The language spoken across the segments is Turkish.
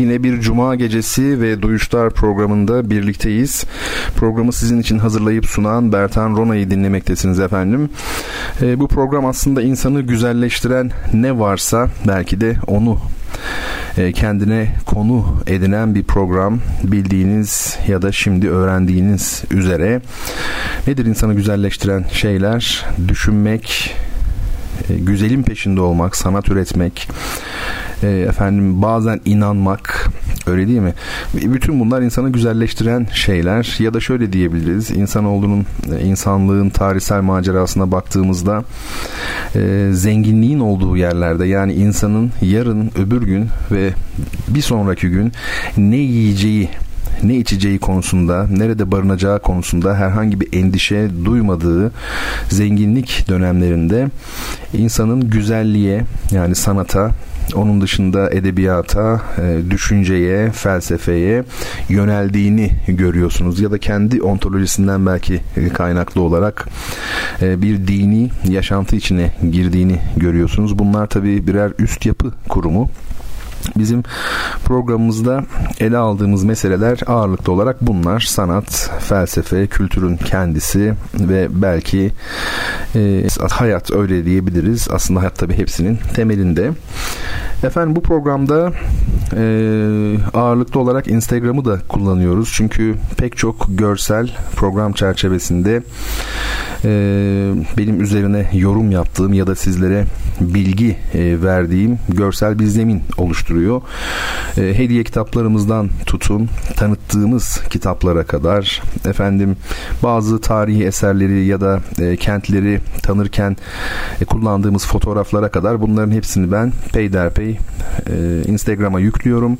Yine bir cuma gecesi ve Duyuşlar programında birlikteyiz. Programı sizin için hazırlayıp sunan Bertan Rona'yı dinlemektesiniz efendim. E, bu program aslında insanı güzelleştiren ne varsa belki de onu e, kendine konu edinen bir program bildiğiniz ya da şimdi öğrendiğiniz üzere nedir insanı güzelleştiren şeyler düşünmek e, güzelin peşinde olmak sanat üretmek e, efendim bazen inanmak öyle değil mi? Bütün bunlar insanı güzelleştiren şeyler ya da şöyle diyebiliriz insanoğlunun e, insanlığın tarihsel macerasına baktığımızda e, zenginliğin olduğu yerlerde yani insanın yarın öbür gün ve bir sonraki gün ne yiyeceği ne içeceği konusunda, nerede barınacağı konusunda herhangi bir endişe duymadığı zenginlik dönemlerinde insanın güzelliğe yani sanata onun dışında edebiyata, e, düşünceye, felsefeye yöneldiğini görüyorsunuz ya da kendi ontolojisinden belki kaynaklı olarak e, bir dini yaşantı içine girdiğini görüyorsunuz. Bunlar tabii birer üst yapı kurumu. Bizim programımızda ele aldığımız meseleler ağırlıklı olarak bunlar. Sanat, felsefe, kültürün kendisi ve belki e, hayat öyle diyebiliriz. Aslında hayat tabii hepsinin temelinde. Efendim bu programda e, ağırlıklı olarak Instagram'ı da kullanıyoruz. Çünkü pek çok görsel program çerçevesinde e, benim üzerine yorum yaptığım ya da sizlere bilgi e, verdiğim görsel bir zemin oluşturuyor. E, hediye kitaplarımızdan tutun tanıttığımız kitaplara kadar efendim bazı tarihi eserleri ya da e, kentleri tanırken e, kullandığımız fotoğraflara kadar bunların hepsini ben peyderpey e, Instagram'a yüklüyorum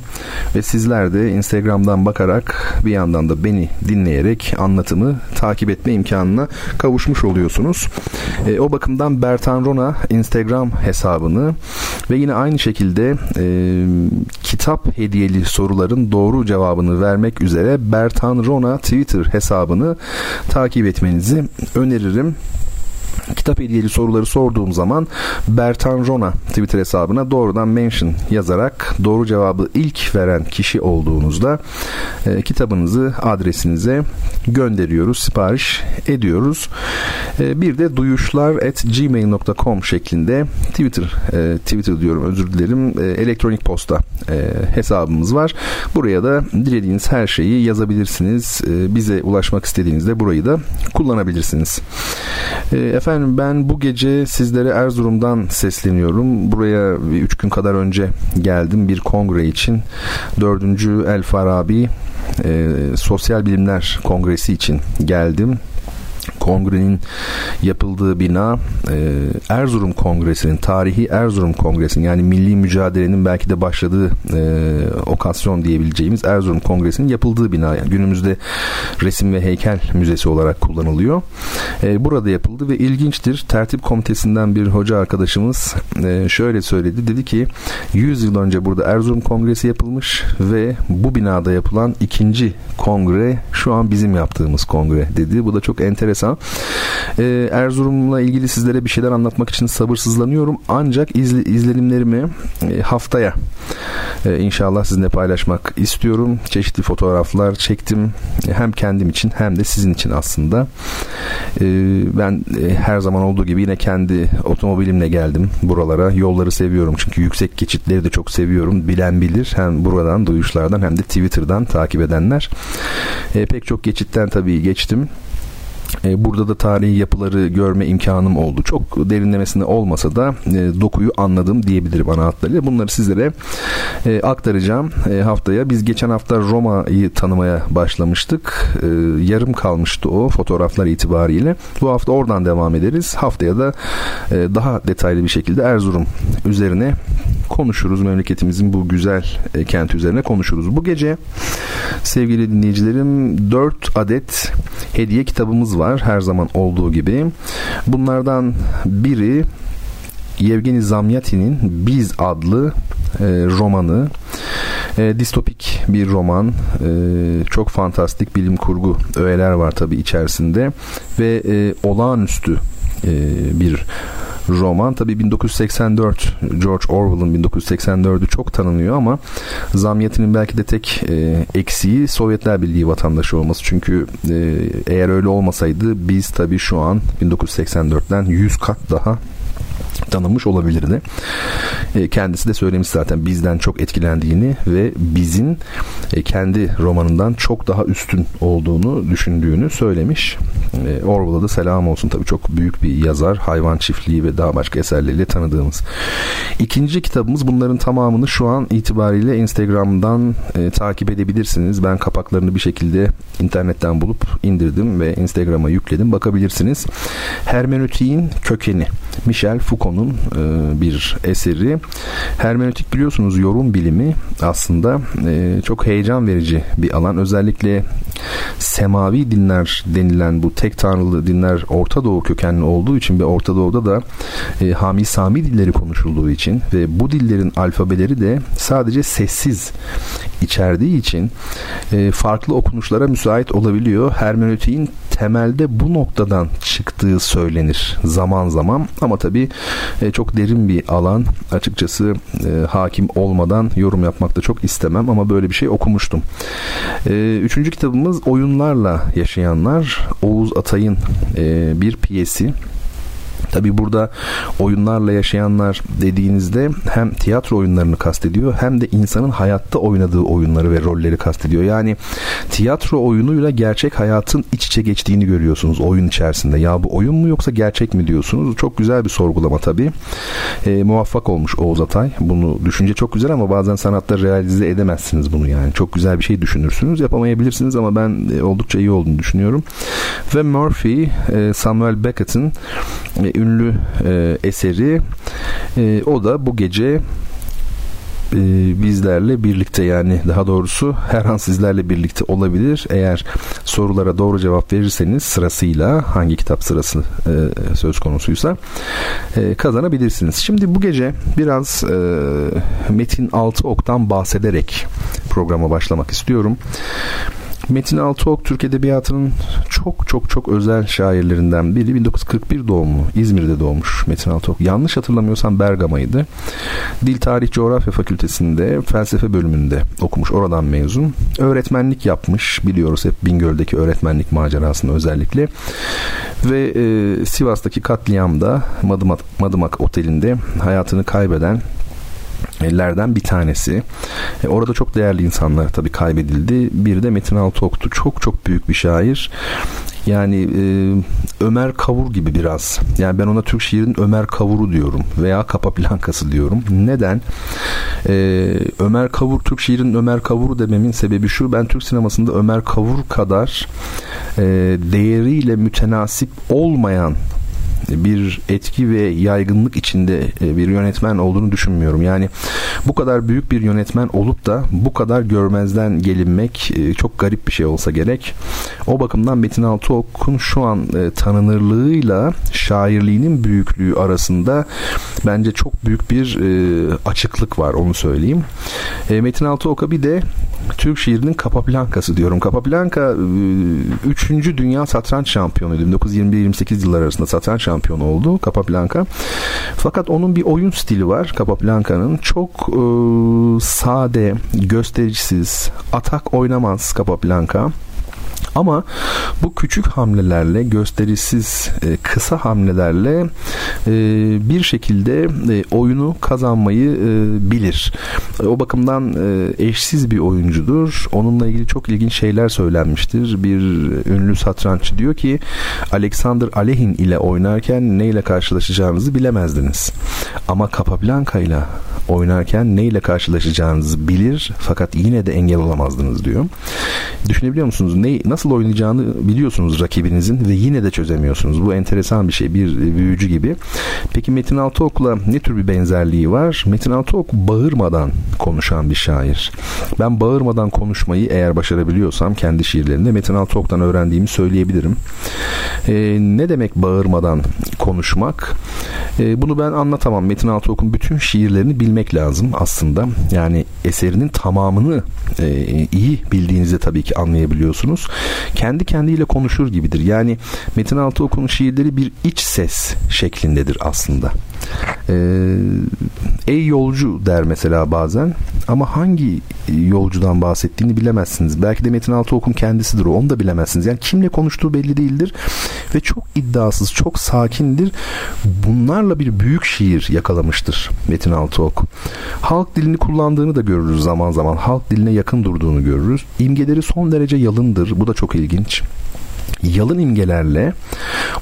ve sizler de Instagram'dan bakarak bir yandan da beni dinleyerek anlatımı takip etme imkanına kavuşmuş oluyorsunuz. E, o bakımdan Bertan Rona Instagram hesabını ve yine aynı şekilde e, kitap hediyeli soruların doğru cevabını vermek üzere Bertan Rona Twitter hesabını takip etmenizi öneririm kitap hediyeli soruları sorduğum zaman Bertan Rona Twitter hesabına doğrudan mention yazarak doğru cevabı ilk veren kişi olduğunuzda e, kitabınızı adresinize gönderiyoruz, sipariş ediyoruz. E, bir de duyuşlar at gmail.com şeklinde Twitter e, Twitter diyorum özür dilerim e, elektronik posta e, hesabımız var. Buraya da dilediğiniz her şeyi yazabilirsiniz. E, bize ulaşmak istediğinizde burayı da kullanabilirsiniz. E, efendim ben bu gece sizlere Erzurum'dan sesleniyorum. Buraya 3 gün kadar önce geldim bir kongre için. 4. El Farabi e, Sosyal Bilimler Kongresi için geldim kongrenin yapıldığı bina e, Erzurum Kongresi'nin tarihi Erzurum Kongresi'nin yani milli mücadelenin belki de başladığı e, okasyon diyebileceğimiz Erzurum Kongresi'nin yapıldığı bina. Yani günümüzde resim ve heykel müzesi olarak kullanılıyor. E, burada yapıldı ve ilginçtir. Tertip komitesinden bir hoca arkadaşımız e, şöyle söyledi. Dedi ki 100 yıl önce burada Erzurum Kongresi yapılmış ve bu binada yapılan ikinci kongre şu an bizim yaptığımız kongre. dedi. Bu da çok enteresan Ee, Erzurum'la ilgili sizlere bir şeyler anlatmak için sabırsızlanıyorum. Ancak izle, izlenimlerimi e, haftaya e, inşallah sizinle paylaşmak istiyorum. Çeşitli fotoğraflar çektim. Hem kendim için hem de sizin için aslında. E, ben e, her zaman olduğu gibi yine kendi otomobilimle geldim buralara. Yolları seviyorum çünkü yüksek geçitleri de çok seviyorum. Bilen bilir. Hem buradan duyuşlardan hem de Twitter'dan takip edenler. E, pek çok geçitten tabii geçtim. E, burada da tarihi yapıları görme imkanım oldu. Çok derinlemesine olmasa da e, dokuyu anladım diyebilirim ana hatlarıyla. Bunları sizlere e, aktaracağım haftaya. Biz geçen hafta Roma'yı tanımaya başlamıştık. Yarım kalmıştı o fotoğraflar itibariyle. Bu hafta oradan devam ederiz. Haftaya da daha detaylı bir şekilde Erzurum üzerine konuşuruz. Memleketimizin bu güzel e, kent üzerine konuşuruz. Bu gece sevgili dinleyicilerim 4 adet hediye kitabımız var her zaman olduğu gibi. Bunlardan biri Yevgeni Zamyatin'in Biz adlı e, romanı. E, distopik bir roman. E, çok fantastik bilim kurgu öğeler var tabi içerisinde ve e, olağanüstü e, bir roman. Tabi 1984 George Orwell'ın 1984'ü çok tanınıyor ama Zamyatin'in belki de tek e, eksiği Sovyetler Birliği vatandaşı olması. Çünkü e, eğer öyle olmasaydı biz tabi şu an 1984'ten 100 kat daha tanınmış olabilirdi. E, kendisi de söylemiş zaten bizden çok etkilendiğini ve bizim e, kendi romanından çok daha üstün olduğunu düşündüğünü söylemiş. E, Orwell'a da selam olsun tabii çok büyük bir yazar. Hayvan çiftliği ve daha başka eserleriyle tanıdığımız. İkinci kitabımız bunların tamamını şu an itibariyle Instagram'dan e, takip edebilirsiniz. Ben kapaklarını bir şekilde internetten bulup indirdim ve Instagram'a yükledim. Bakabilirsiniz. Hermenötiğin kökeni. Michel Foucault'un e, bir eseri. Hermenötik biliyorsunuz yorum bilimi aslında e, çok heyecan verici bir alan. Özellikle semavi dinler denilen bu tek tanrılı dinler Orta Doğu kökenli olduğu için ve Orta Doğu'da da e, Hami Sami dilleri konuşulduğu için ve bu dillerin alfabeleri de sadece sessiz içerdiği için e, farklı okunuşlara müsait olabiliyor. Hermenötiğin temelde bu noktadan çıktığı söylenir zaman zaman ama tabii e, çok derin bir alan. Açıkçası e, hakim olmadan yorum yapmak da çok istemem ama böyle bir şey okumuştum. E, üçüncü kitabımız Oyunlarla Yaşayanlar. Oğuz Atay'ın e, bir piyesi Tabi burada oyunlarla yaşayanlar dediğinizde hem tiyatro oyunlarını kastediyor hem de insanın hayatta oynadığı oyunları ve rolleri kastediyor. Yani tiyatro oyunuyla gerçek hayatın iç içe geçtiğini görüyorsunuz oyun içerisinde. Ya bu oyun mu yoksa gerçek mi diyorsunuz? Çok güzel bir sorgulama tabi. E, muvaffak olmuş Oğuz Atay. Bunu düşünce çok güzel ama bazen sanatta realize edemezsiniz bunu yani. Çok güzel bir şey düşünürsünüz. Yapamayabilirsiniz ama ben e, oldukça iyi olduğunu düşünüyorum. Ve Murphy, e, Samuel Beckett'in e, ünlü e, eseri. E, o da bu gece e, bizlerle birlikte yani daha doğrusu her an sizlerle birlikte olabilir. Eğer sorulara doğru cevap verirseniz sırasıyla hangi kitap sırası e, söz konusuysa e, kazanabilirsiniz. Şimdi bu gece biraz e, Metin Altıok'tan bahsederek programa başlamak istiyorum. Metin Altıok Türk Edebiyatı'nın çok çok çok özel şairlerinden biri. 1941 doğumlu. İzmir'de doğmuş Metin Altıok. Yanlış hatırlamıyorsam Bergama'ydı. Dil Tarih Coğrafya Fakültesi'nde felsefe bölümünde okumuş. Oradan mezun. Öğretmenlik yapmış. Biliyoruz hep Bingöl'deki öğretmenlik macerasını özellikle. Ve e, Sivas'taki katliamda Madımak, Madımak Oteli'nde hayatını kaybeden lerden bir tanesi. E, orada çok değerli insanlar tabii kaybedildi. Bir de Metin Altıok'tu. Çok çok büyük bir şair. Yani e, Ömer Kavur gibi biraz. Yani ben ona Türk şiirinin Ömer Kavur'u diyorum veya Kapaplankası diyorum. Neden? E, Ömer Kavur Türk şiirinin Ömer Kavur'u dememin sebebi şu. Ben Türk sinemasında Ömer Kavur kadar e, değeriyle mütenasip olmayan bir etki ve yaygınlık içinde e, bir yönetmen olduğunu düşünmüyorum. Yani bu kadar büyük bir yönetmen olup da bu kadar görmezden gelinmek e, çok garip bir şey olsa gerek. O bakımdan Metin Altıok'un şu an e, tanınırlığıyla şairliğinin büyüklüğü arasında bence çok büyük bir açıklık var onu söyleyeyim. Metin Altıok'a bir de Türk şiirinin Kapaplankası diyorum. Kapaplanka 3. Dünya Satranç Şampiyonuydu. 1921-28 yıllar arasında satranç şampiyonu oldu Capablanca. Fakat onun bir oyun stili var Capablanca'nın. Çok e, sade, göstericisiz, atak oynamaz Capablanca. Ama bu küçük hamlelerle gösterisiz e, kısa hamlelerle e, bir şekilde e, oyunu kazanmayı bilir. O bakımdan eşsiz bir oyuncudur. Onunla ilgili çok ilginç şeyler söylenmiştir. Bir ünlü satranççı diyor ki Alexander Alehin ile oynarken ne ile karşılaşacağınızı bilemezdiniz. Ama Capablanca ile oynarken ne ile karşılaşacağınızı bilir fakat yine de engel olamazdınız diyor. Düşünebiliyor musunuz? Ne, nasıl nasıl oynayacağını biliyorsunuz rakibinizin ve yine de çözemiyorsunuz. Bu enteresan bir şey. Bir büyücü gibi. Peki Metin Altıok'la ne tür bir benzerliği var? Metin Altıok bağırmadan konuşan bir şair. Ben bağırmadan konuşmayı eğer başarabiliyorsam kendi şiirlerinde Metin Altıok'tan öğrendiğimi söyleyebilirim. E, ne demek bağırmadan konuşmak? E, bunu ben anlatamam. Metin Altıok'un bütün şiirlerini bilmek lazım aslında. Yani eserinin tamamını e, iyi bildiğinizde tabii ki anlayabiliyorsunuz. Kendi kendiyle konuşur gibidir. Yani Metin Altıok'un şiirleri bir iç ses şeklindedir aslında. Ee, ey yolcu der mesela bazen ama hangi yolcudan bahsettiğini bilemezsiniz. Belki de Metin Altıok'un kendisidir o onu da bilemezsiniz. Yani kimle konuştuğu belli değildir ve çok iddiasız, çok sakindir. Bunlarla bir büyük şiir yakalamıştır Metin Altıok. Halk dilini kullandığını da görürüz zaman zaman. Halk diline yakın durduğunu görürüz. İmgeleri son derece yalındır. Bu da çok ilginç yalın imgelerle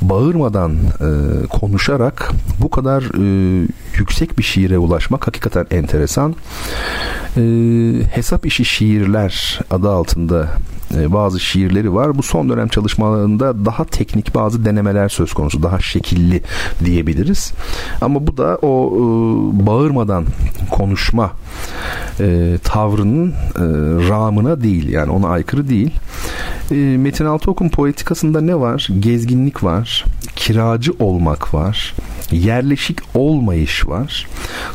bağırmadan e, konuşarak bu kadar e, yüksek bir şiire ulaşmak hakikaten enteresan. E, hesap işi şiirler adı altında e, bazı şiirleri var. Bu son dönem çalışmalarında daha teknik bazı denemeler söz konusu. Daha şekilli diyebiliriz. Ama bu da o e, bağırmadan konuşma e, tavrının e, ramına değil. Yani ona aykırı değil. E, Metin Altıok'un poetikasında ne var? Gezginlik var. Kiracı olmak var. Yerleşik olmayış var.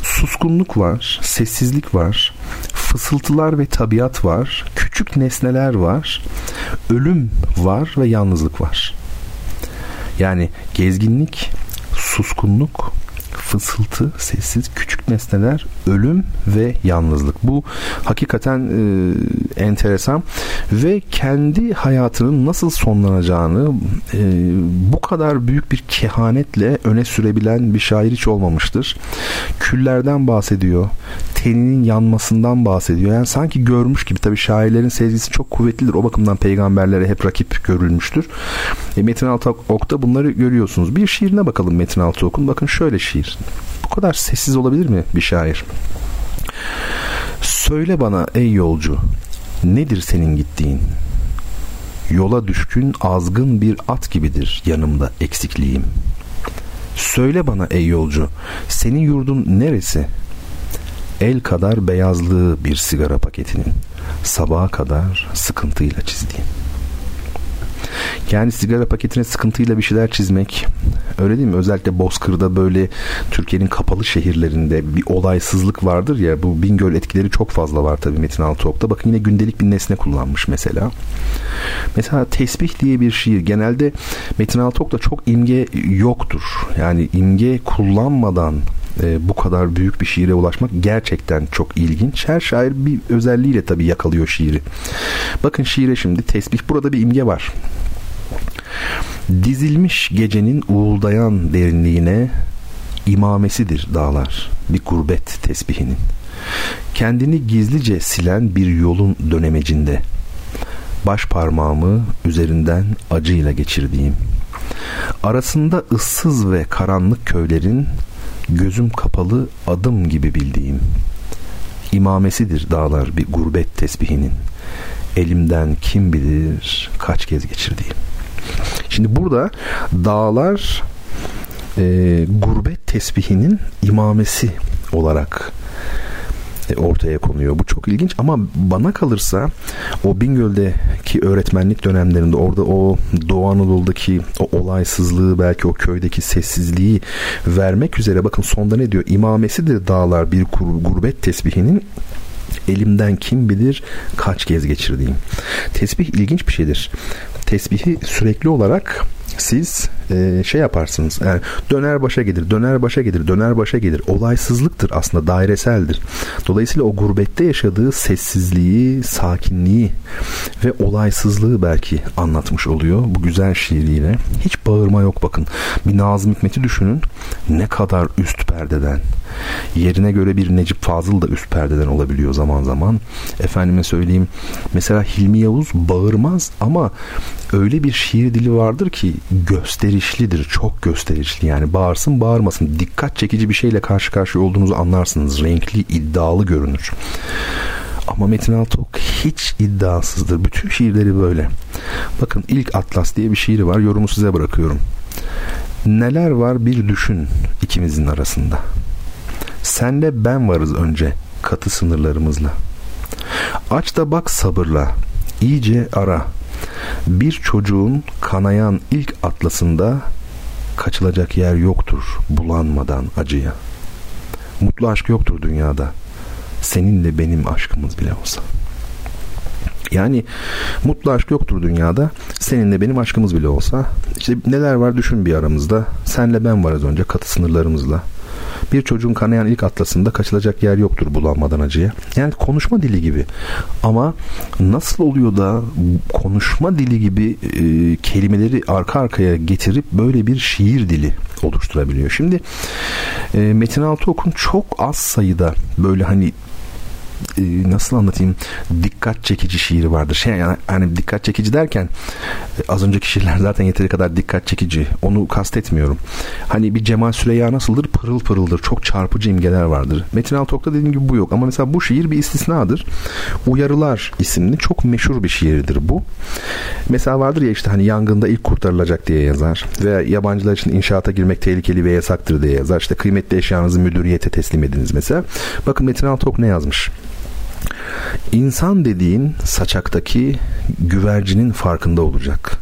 Suskunluk var. Sessizlik var. Fısıltılar ve tabiat var. Küçük nesneler var. Ölüm var ve yalnızlık var. Yani gezginlik, suskunluk, fısıltı, sessiz küçük nesneler, ölüm ve yalnızlık. Bu hakikaten e, enteresan ve kendi hayatının nasıl sonlanacağını e, bu kadar büyük bir kehanetle öne sürebilen bir şair hiç olmamıştır. Küllerden bahsediyor, teninin yanmasından bahsediyor. Yani sanki görmüş gibi tabii şairlerin sezgisi çok kuvvetlidir. O bakımdan peygamberlere hep rakip görülmüştür. E, Metin Altıok'ta bunları görüyorsunuz. Bir şiirine bakalım Metin Altıok'un. Bakın şöyle şiir. Bu kadar sessiz olabilir mi bir şair? Söyle bana ey yolcu, nedir senin gittiğin? Yola düşkün azgın bir at gibidir yanımda eksikliğim. Söyle bana ey yolcu, senin yurdun neresi? El kadar beyazlığı bir sigara paketinin sabaha kadar sıkıntıyla çizdiğim. Yani sigara paketine sıkıntıyla bir şeyler çizmek öyle değil mi? Özellikle Bozkır'da böyle Türkiye'nin kapalı şehirlerinde bir olaysızlık vardır ya bu Bingöl etkileri çok fazla var tabii Metin Altıok'ta. Bakın yine gündelik bir nesne kullanmış mesela. Mesela tesbih diye bir şiir genelde Metin Altıok'ta çok imge yoktur. Yani imge kullanmadan e, bu kadar büyük bir şiire ulaşmak gerçekten çok ilginç. Her şair bir özelliğiyle tabii yakalıyor şiiri. Bakın şiire şimdi tesbih burada bir imge var. Dizilmiş gecenin uğuldayan derinliğine imamesidir dağlar bir gurbet tesbihinin. Kendini gizlice silen bir yolun dönemecinde baş parmağımı üzerinden acıyla geçirdiğim arasında ıssız ve karanlık köylerin gözüm kapalı adım gibi bildiğim. İmamesidir dağlar bir gurbet tesbihinin. Elimden kim bilir kaç kez geçirdiğim. Şimdi burada dağlar e, gurbet tesbihinin imamesi olarak ortaya konuyor. Bu çok ilginç ama bana kalırsa o Bingöl'deki öğretmenlik dönemlerinde orada o Doğu Anadolu'daki o olaysızlığı belki o köydeki sessizliği vermek üzere bakın sonda ne diyor? İmamesi de dağlar bir gurbet tesbihinin elimden kim bilir kaç kez geçirdiğim. Tesbih ilginç bir şeydir. Tesbihi sürekli olarak siz e, şey yaparsınız. Yani döner başa gelir, döner başa gelir, döner başa gelir. Olaysızlıktır aslında daireseldir. Dolayısıyla o gurbette yaşadığı sessizliği, sakinliği ve olaysızlığı belki anlatmış oluyor bu güzel şiiriyle. Hiç bağırma yok bakın. Bir Nazım Hikmet'i düşünün. Ne kadar üst perdeden. Yerine göre bir Necip Fazıl da üst perdeden olabiliyor zaman zaman. Efendime söyleyeyim. Mesela Hilmi Yavuz bağırmaz ama öyle bir şiir dili vardır ki gösterişlidir. Çok gösterişli yani bağırsın bağırmasın. Dikkat çekici bir şeyle karşı karşıya olduğunuzu anlarsınız. Renkli, iddialı görünür. Ama Metin Altıok hiç iddiasızdır. Bütün şiirleri böyle. Bakın ilk Atlas diye bir şiiri var. Yorumu size bırakıyorum. Neler var bir düşün ikimizin arasında. Senle ben varız önce katı sınırlarımızla. Aç da bak sabırla, iyice ara. Bir çocuğun kanayan ilk atlasında kaçılacak yer yoktur bulanmadan acıya. Mutlu aşk yoktur dünyada. Seninle benim aşkımız bile olsa. Yani mutlu aşk yoktur dünyada. Seninle benim aşkımız bile olsa. İşte neler var düşün bir aramızda. Senle ben varız önce katı sınırlarımızla. Bir çocuğun kanayan ilk atlasında kaçılacak yer yoktur bulanmadan acıya. Yani konuşma dili gibi. Ama nasıl oluyor da konuşma dili gibi e, kelimeleri arka arkaya getirip böyle bir şiir dili oluşturabiliyor. Şimdi e, Metin Altıok'un çok az sayıda böyle hani e, nasıl anlatayım dikkat çekici şiiri vardır. Şey yani hani dikkat çekici derken e, az önceki şiirler zaten yeteri kadar dikkat çekici. Onu kastetmiyorum. Hani bir Cemal Süreyya nasıldır? Pırıl pırıldır. Çok çarpıcı imgeler vardır. Metin Altok'ta dediğim gibi bu yok. Ama mesela bu şiir bir istisnadır. Uyarılar isimli çok meşhur bir şiirdir bu. Mesela vardır ya işte hani yangında ilk kurtarılacak diye yazar. Veya yabancılar için inşaata girmek tehlikeli ve yasaktır diye yazar. İşte kıymetli eşyanızı müdüriyete teslim ediniz mesela. Bakın Metin Altok ne yazmış? İnsan dediğin saçaktaki güvercinin farkında olacak.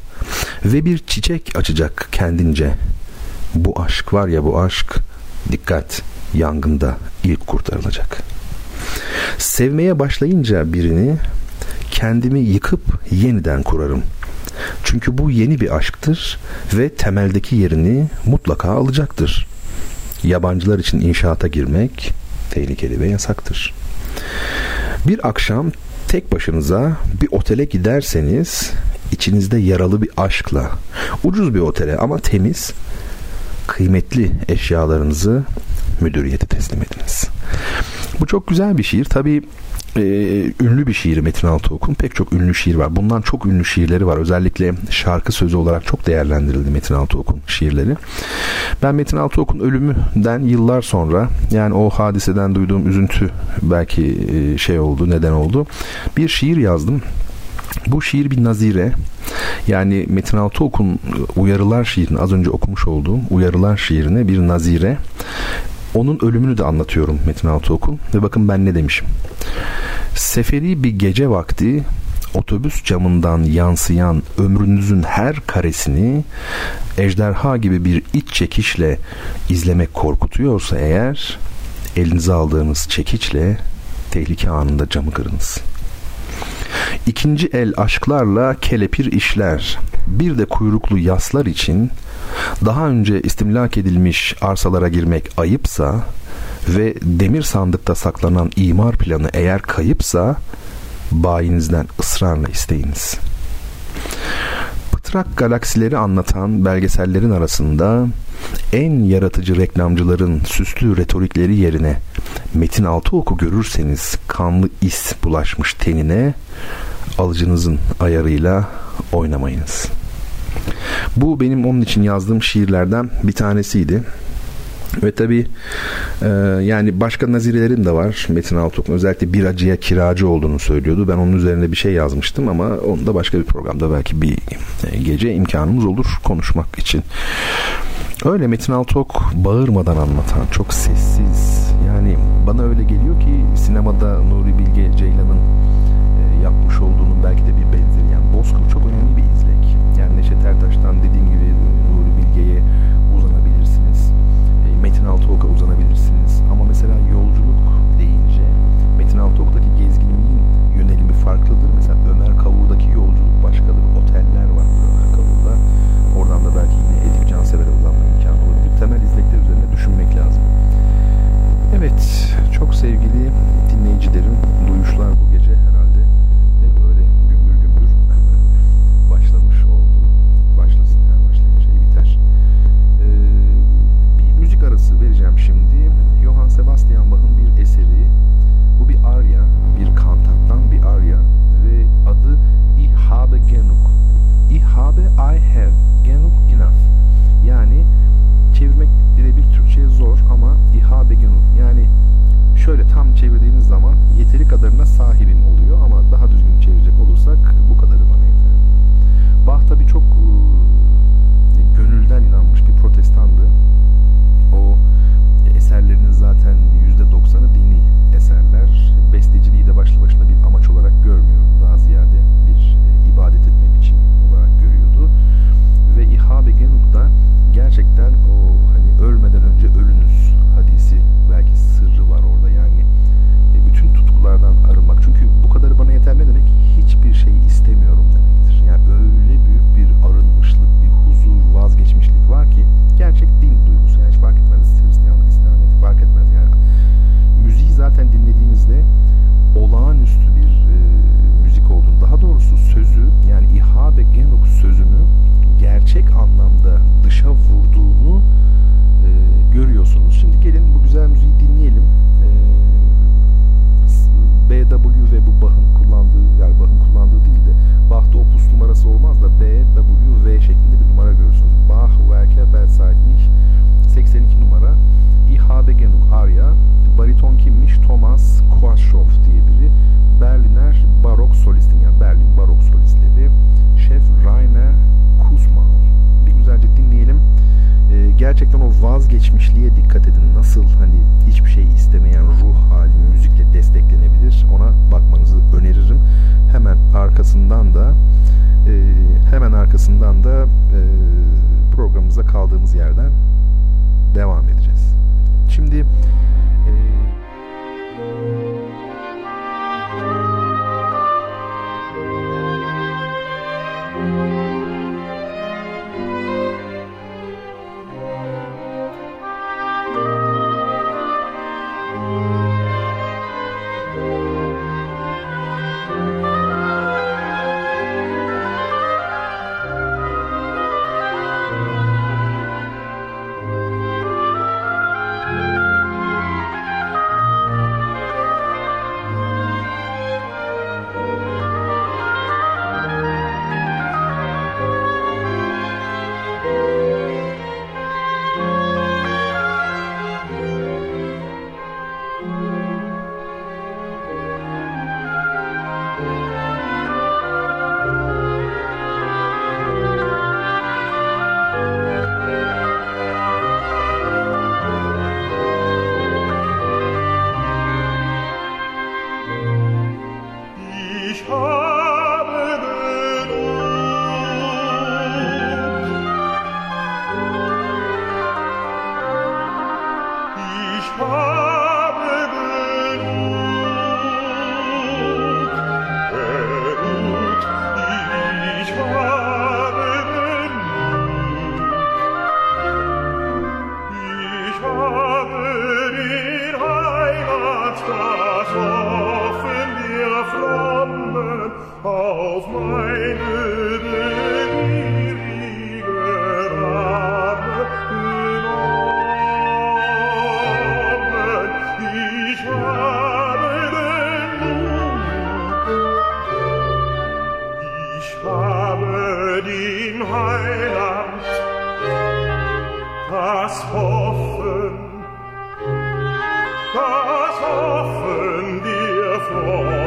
Ve bir çiçek açacak kendince. Bu aşk var ya bu aşk dikkat yangında ilk kurtarılacak. Sevmeye başlayınca birini kendimi yıkıp yeniden kurarım. Çünkü bu yeni bir aşktır ve temeldeki yerini mutlaka alacaktır. Yabancılar için inşaata girmek tehlikeli ve yasaktır. Bir akşam tek başınıza bir otele giderseniz içinizde yaralı bir aşkla ucuz bir otele ama temiz kıymetli eşyalarınızı müdüriyete teslim ediniz. Bu çok güzel bir şiir. Tabii e, ünlü bir şiir Metin Altıok'un. Pek çok ünlü şiir var. Bundan çok ünlü şiirleri var. Özellikle şarkı sözü olarak çok değerlendirildi Metin Altıok'un şiirleri. Ben Metin Altıok'un ölümünden yıllar sonra yani o hadiseden duyduğum üzüntü belki e, şey oldu, neden oldu. Bir şiir yazdım. Bu şiir bir nazire. Yani Metin Altıok'un uyarılar şiirini az önce okumuş olduğum uyarılar şiirine bir nazire. Onun ölümünü de anlatıyorum Metin Altıok'un ve bakın ben ne demişim. Seferi bir gece vakti otobüs camından yansıyan ömrünüzün her karesini ejderha gibi bir iç çekişle izlemek korkutuyorsa eğer elinize aldığınız çekiçle tehlike anında camı kırınız. İkinci el aşklarla kelepir işler, bir de kuyruklu yaslar için daha önce istimlak edilmiş arsalara girmek ayıpsa ve demir sandıkta saklanan imar planı eğer kayıpsa bayinizden ısrarla isteyiniz. Pıtrak galaksileri anlatan belgesellerin arasında en yaratıcı reklamcıların süslü retorikleri yerine Metin Altıok'u görürseniz kanlı is bulaşmış tenine alıcınızın ayarıyla oynamayınız. Bu benim onun için yazdığım şiirlerden bir tanesiydi. Ve tabi e, yani başka nazirelerim de var Metin Altıok'un özellikle bir acıya kiracı olduğunu söylüyordu. Ben onun üzerine bir şey yazmıştım ama onu da başka bir programda belki bir e, gece imkanımız olur konuşmak için. Öyle Metin Altıok bağırmadan anlatan çok sessiz yani bana öyle geliyor ki sinemada Nuri Bilge Das hoffen, das hoffen wir froh.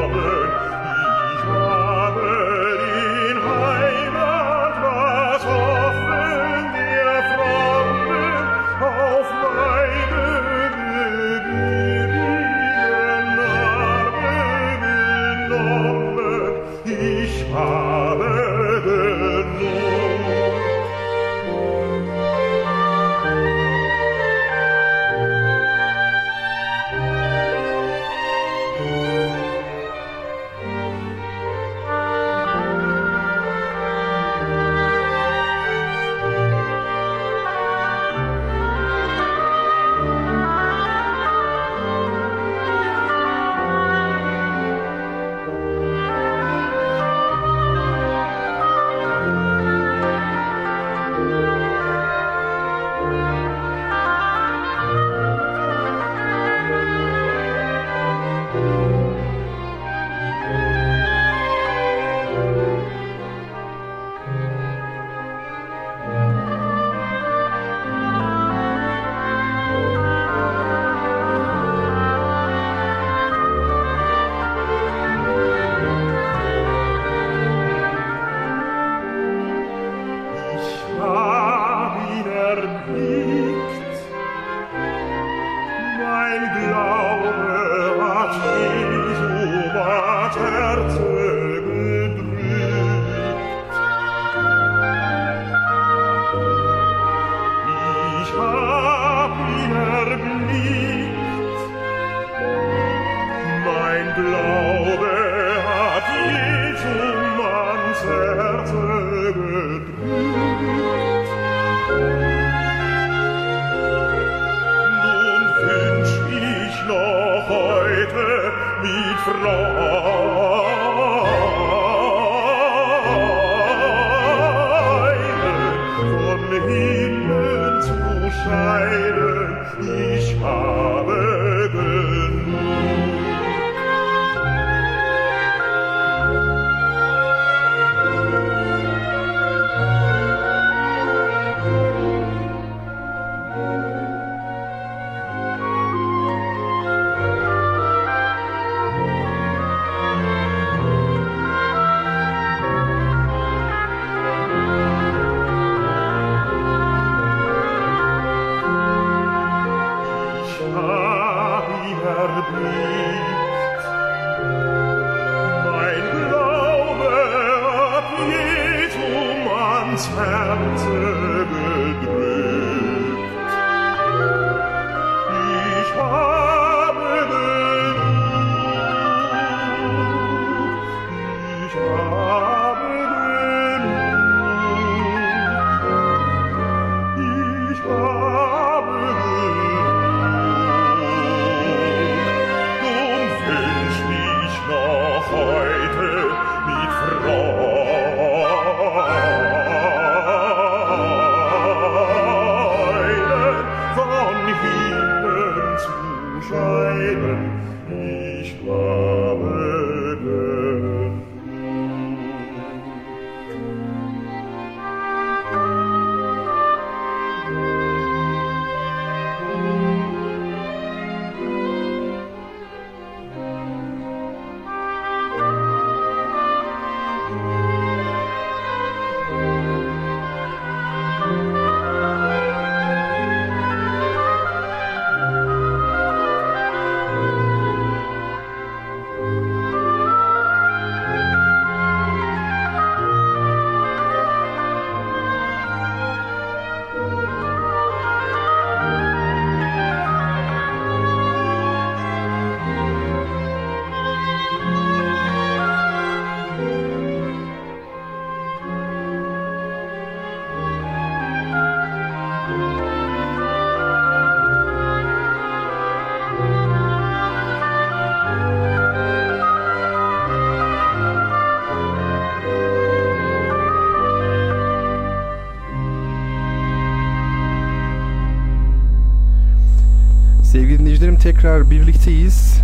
Tekrar birlikteyiz.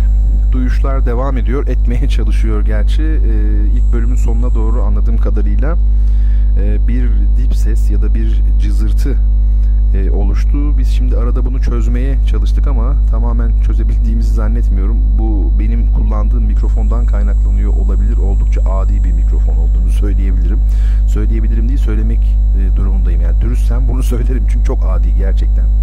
Duyuşlar devam ediyor. Etmeye çalışıyor gerçi. Ee, ilk bölümün sonuna doğru anladığım kadarıyla e, bir dip ses ya da bir cızırtı e, oluştu. Biz şimdi arada bunu çözmeye çalıştık ama tamamen çözebildiğimizi zannetmiyorum. Bu benim kullandığım mikrofondan kaynaklanıyor olabilir. Oldukça adi bir mikrofon olduğunu söyleyebilirim. Söyleyebilirim değil söylemek e, durumundayım. Yani dürüstsem bunu söylerim çünkü çok adi gerçekten.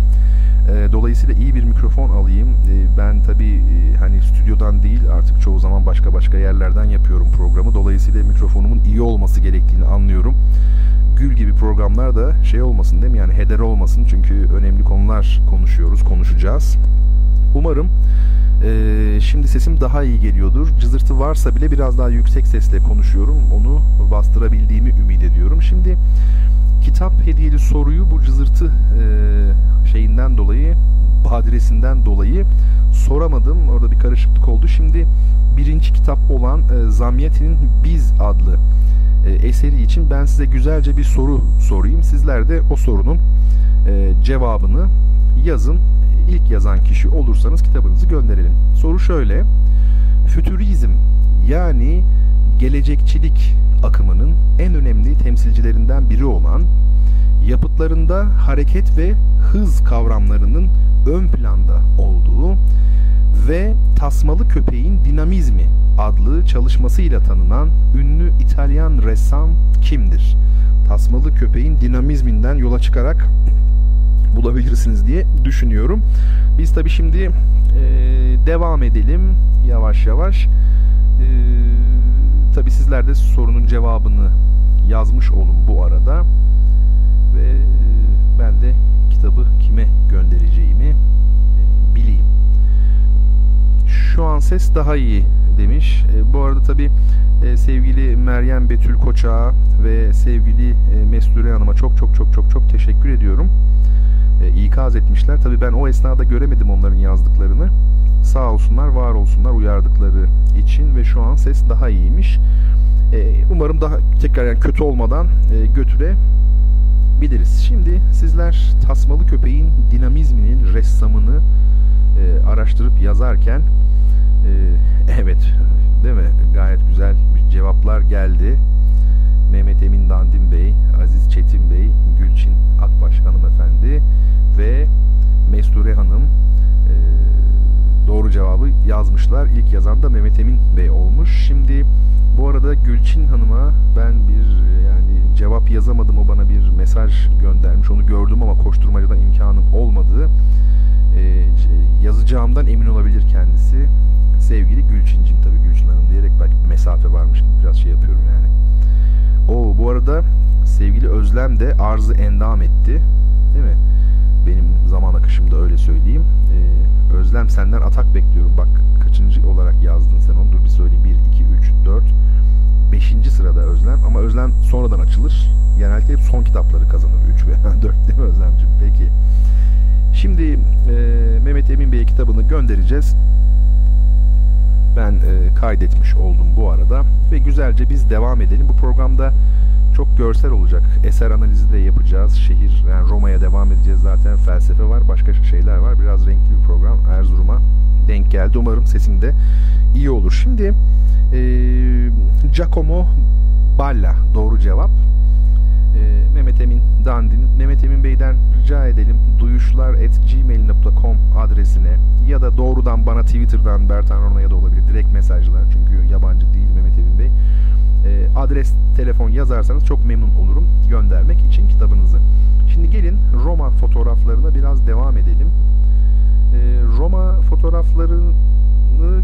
E, dolayısıyla iyi bir mikrofon alayım. E, ben tabii e, hani stüdyodan değil artık çoğu zaman başka başka yerlerden yapıyorum programı. Dolayısıyla mikrofonumun iyi olması gerektiğini anlıyorum. Gül gibi programlar da şey olmasın değil mi? Yani heder olmasın çünkü önemli konular konuşuyoruz, konuşacağız. Umarım e, şimdi sesim daha iyi geliyordur. Cızırtı varsa bile biraz daha yüksek sesle konuşuyorum. Onu bastırabildiğimi ümit ediyorum. Şimdi kitap hediyeli soruyu bu cızırtı e, şeyinden dolayı badiresinden dolayı soramadım. Orada bir karışıklık oldu. Şimdi birinci kitap olan e, Zamiyeti'nin Biz adlı e, eseri için ben size güzelce bir soru sorayım. Sizler de o sorunun e, cevabını yazın. İlk yazan kişi olursanız kitabınızı gönderelim. Soru şöyle. Fütürizm yani gelecekçilik akımının en önemli temsilcilerinden biri olan yapıtlarında hareket ve hız kavramlarının ön planda olduğu ve Tasmalı Köpeğin Dinamizmi adlı çalışmasıyla tanınan ünlü İtalyan ressam kimdir? Tasmalı Köpeğin Dinamizminden yola çıkarak bulabilirsiniz diye düşünüyorum. Biz tabi şimdi e, devam edelim yavaş yavaş. E, tabi sizler de sorunun cevabını yazmış olun bu arada ve e, ben de kitabı kime göndereceğimi e, bileyim. Şu an ses daha iyi demiş. E, bu arada tabi sevgili Meryem Betül Koçağa ve sevgili Mesture Hanım'a çok çok çok çok çok teşekkür ediyorum. İkaz etmişler. Tabi ben o esnada göremedim onların yazdıklarını. Sağ olsunlar, var olsunlar uyardıkları için ve şu an ses daha iyiymiş. Umarım daha tekrar yani kötü olmadan götüre biliriz. Şimdi sizler tasmalı köpeğin dinamizminin ressamını e, araştırıp yazarken e, evet değil mi gayet güzel cevaplar geldi. Mehmet Emin Dandim Bey, Aziz Çetin Bey, Gülçin Akbaş hanımefendi ve Mesture Hanım e, doğru cevabı yazmışlar. İlk yazan da Mehmet Emin Bey olmuş. Şimdi bu arada Gülçin Hanım'a ben bir yani cevap yazamadım o bana bir mesaj göndermiş. Onu gördüm ama koşturmacadan imkanım olmadı. Ee, yazacağım olmamdan emin olabilir kendisi. Sevgili Gülçincim tabii Gülçin Hanım diyerek belki mesafe varmış gibi biraz şey yapıyorum yani. O bu arada sevgili Özlem de arzı endam etti. Değil mi? Benim zaman akışımda öyle söyleyeyim. Ee, Özlem senden atak bekliyorum. Bak kaçıncı olarak yazdın sen onu. Dur bir söyleyeyim. 1, 2, 3, 4, 5. sırada Özlem. Ama Özlem sonradan açılır. Genellikle hep son kitapları kazanır. 3 veya 4 değil mi Özlemciğim? Peki. Şimdi e, Mehmet Emin Bey'e kitabını göndereceğiz. Ben e, kaydetmiş oldum bu arada. Ve güzelce biz devam edelim. Bu programda çok görsel olacak. Eser analizi de yapacağız. Şehir, yani Roma'ya devam edeceğiz zaten. Felsefe var, başka şeyler var. Biraz renkli bir program Erzurum'a denk geldi. Umarım sesim de iyi olur. Şimdi e, Giacomo Balla doğru cevap. E, Mehmet Emin Dandin. Mehmet Emin Bey'den rica edelim duyuşlar.gmail.com adresine ya da doğrudan bana Twitter'dan Bertan Rona'ya da olabilir. Direkt mesajlar çünkü yabancı değil Mehmet Emin Bey. E, adres, telefon yazarsanız çok memnun olurum göndermek için kitabınızı. Şimdi gelin Roma fotoğraflarına biraz devam edelim. E, Roma fotoğraflarını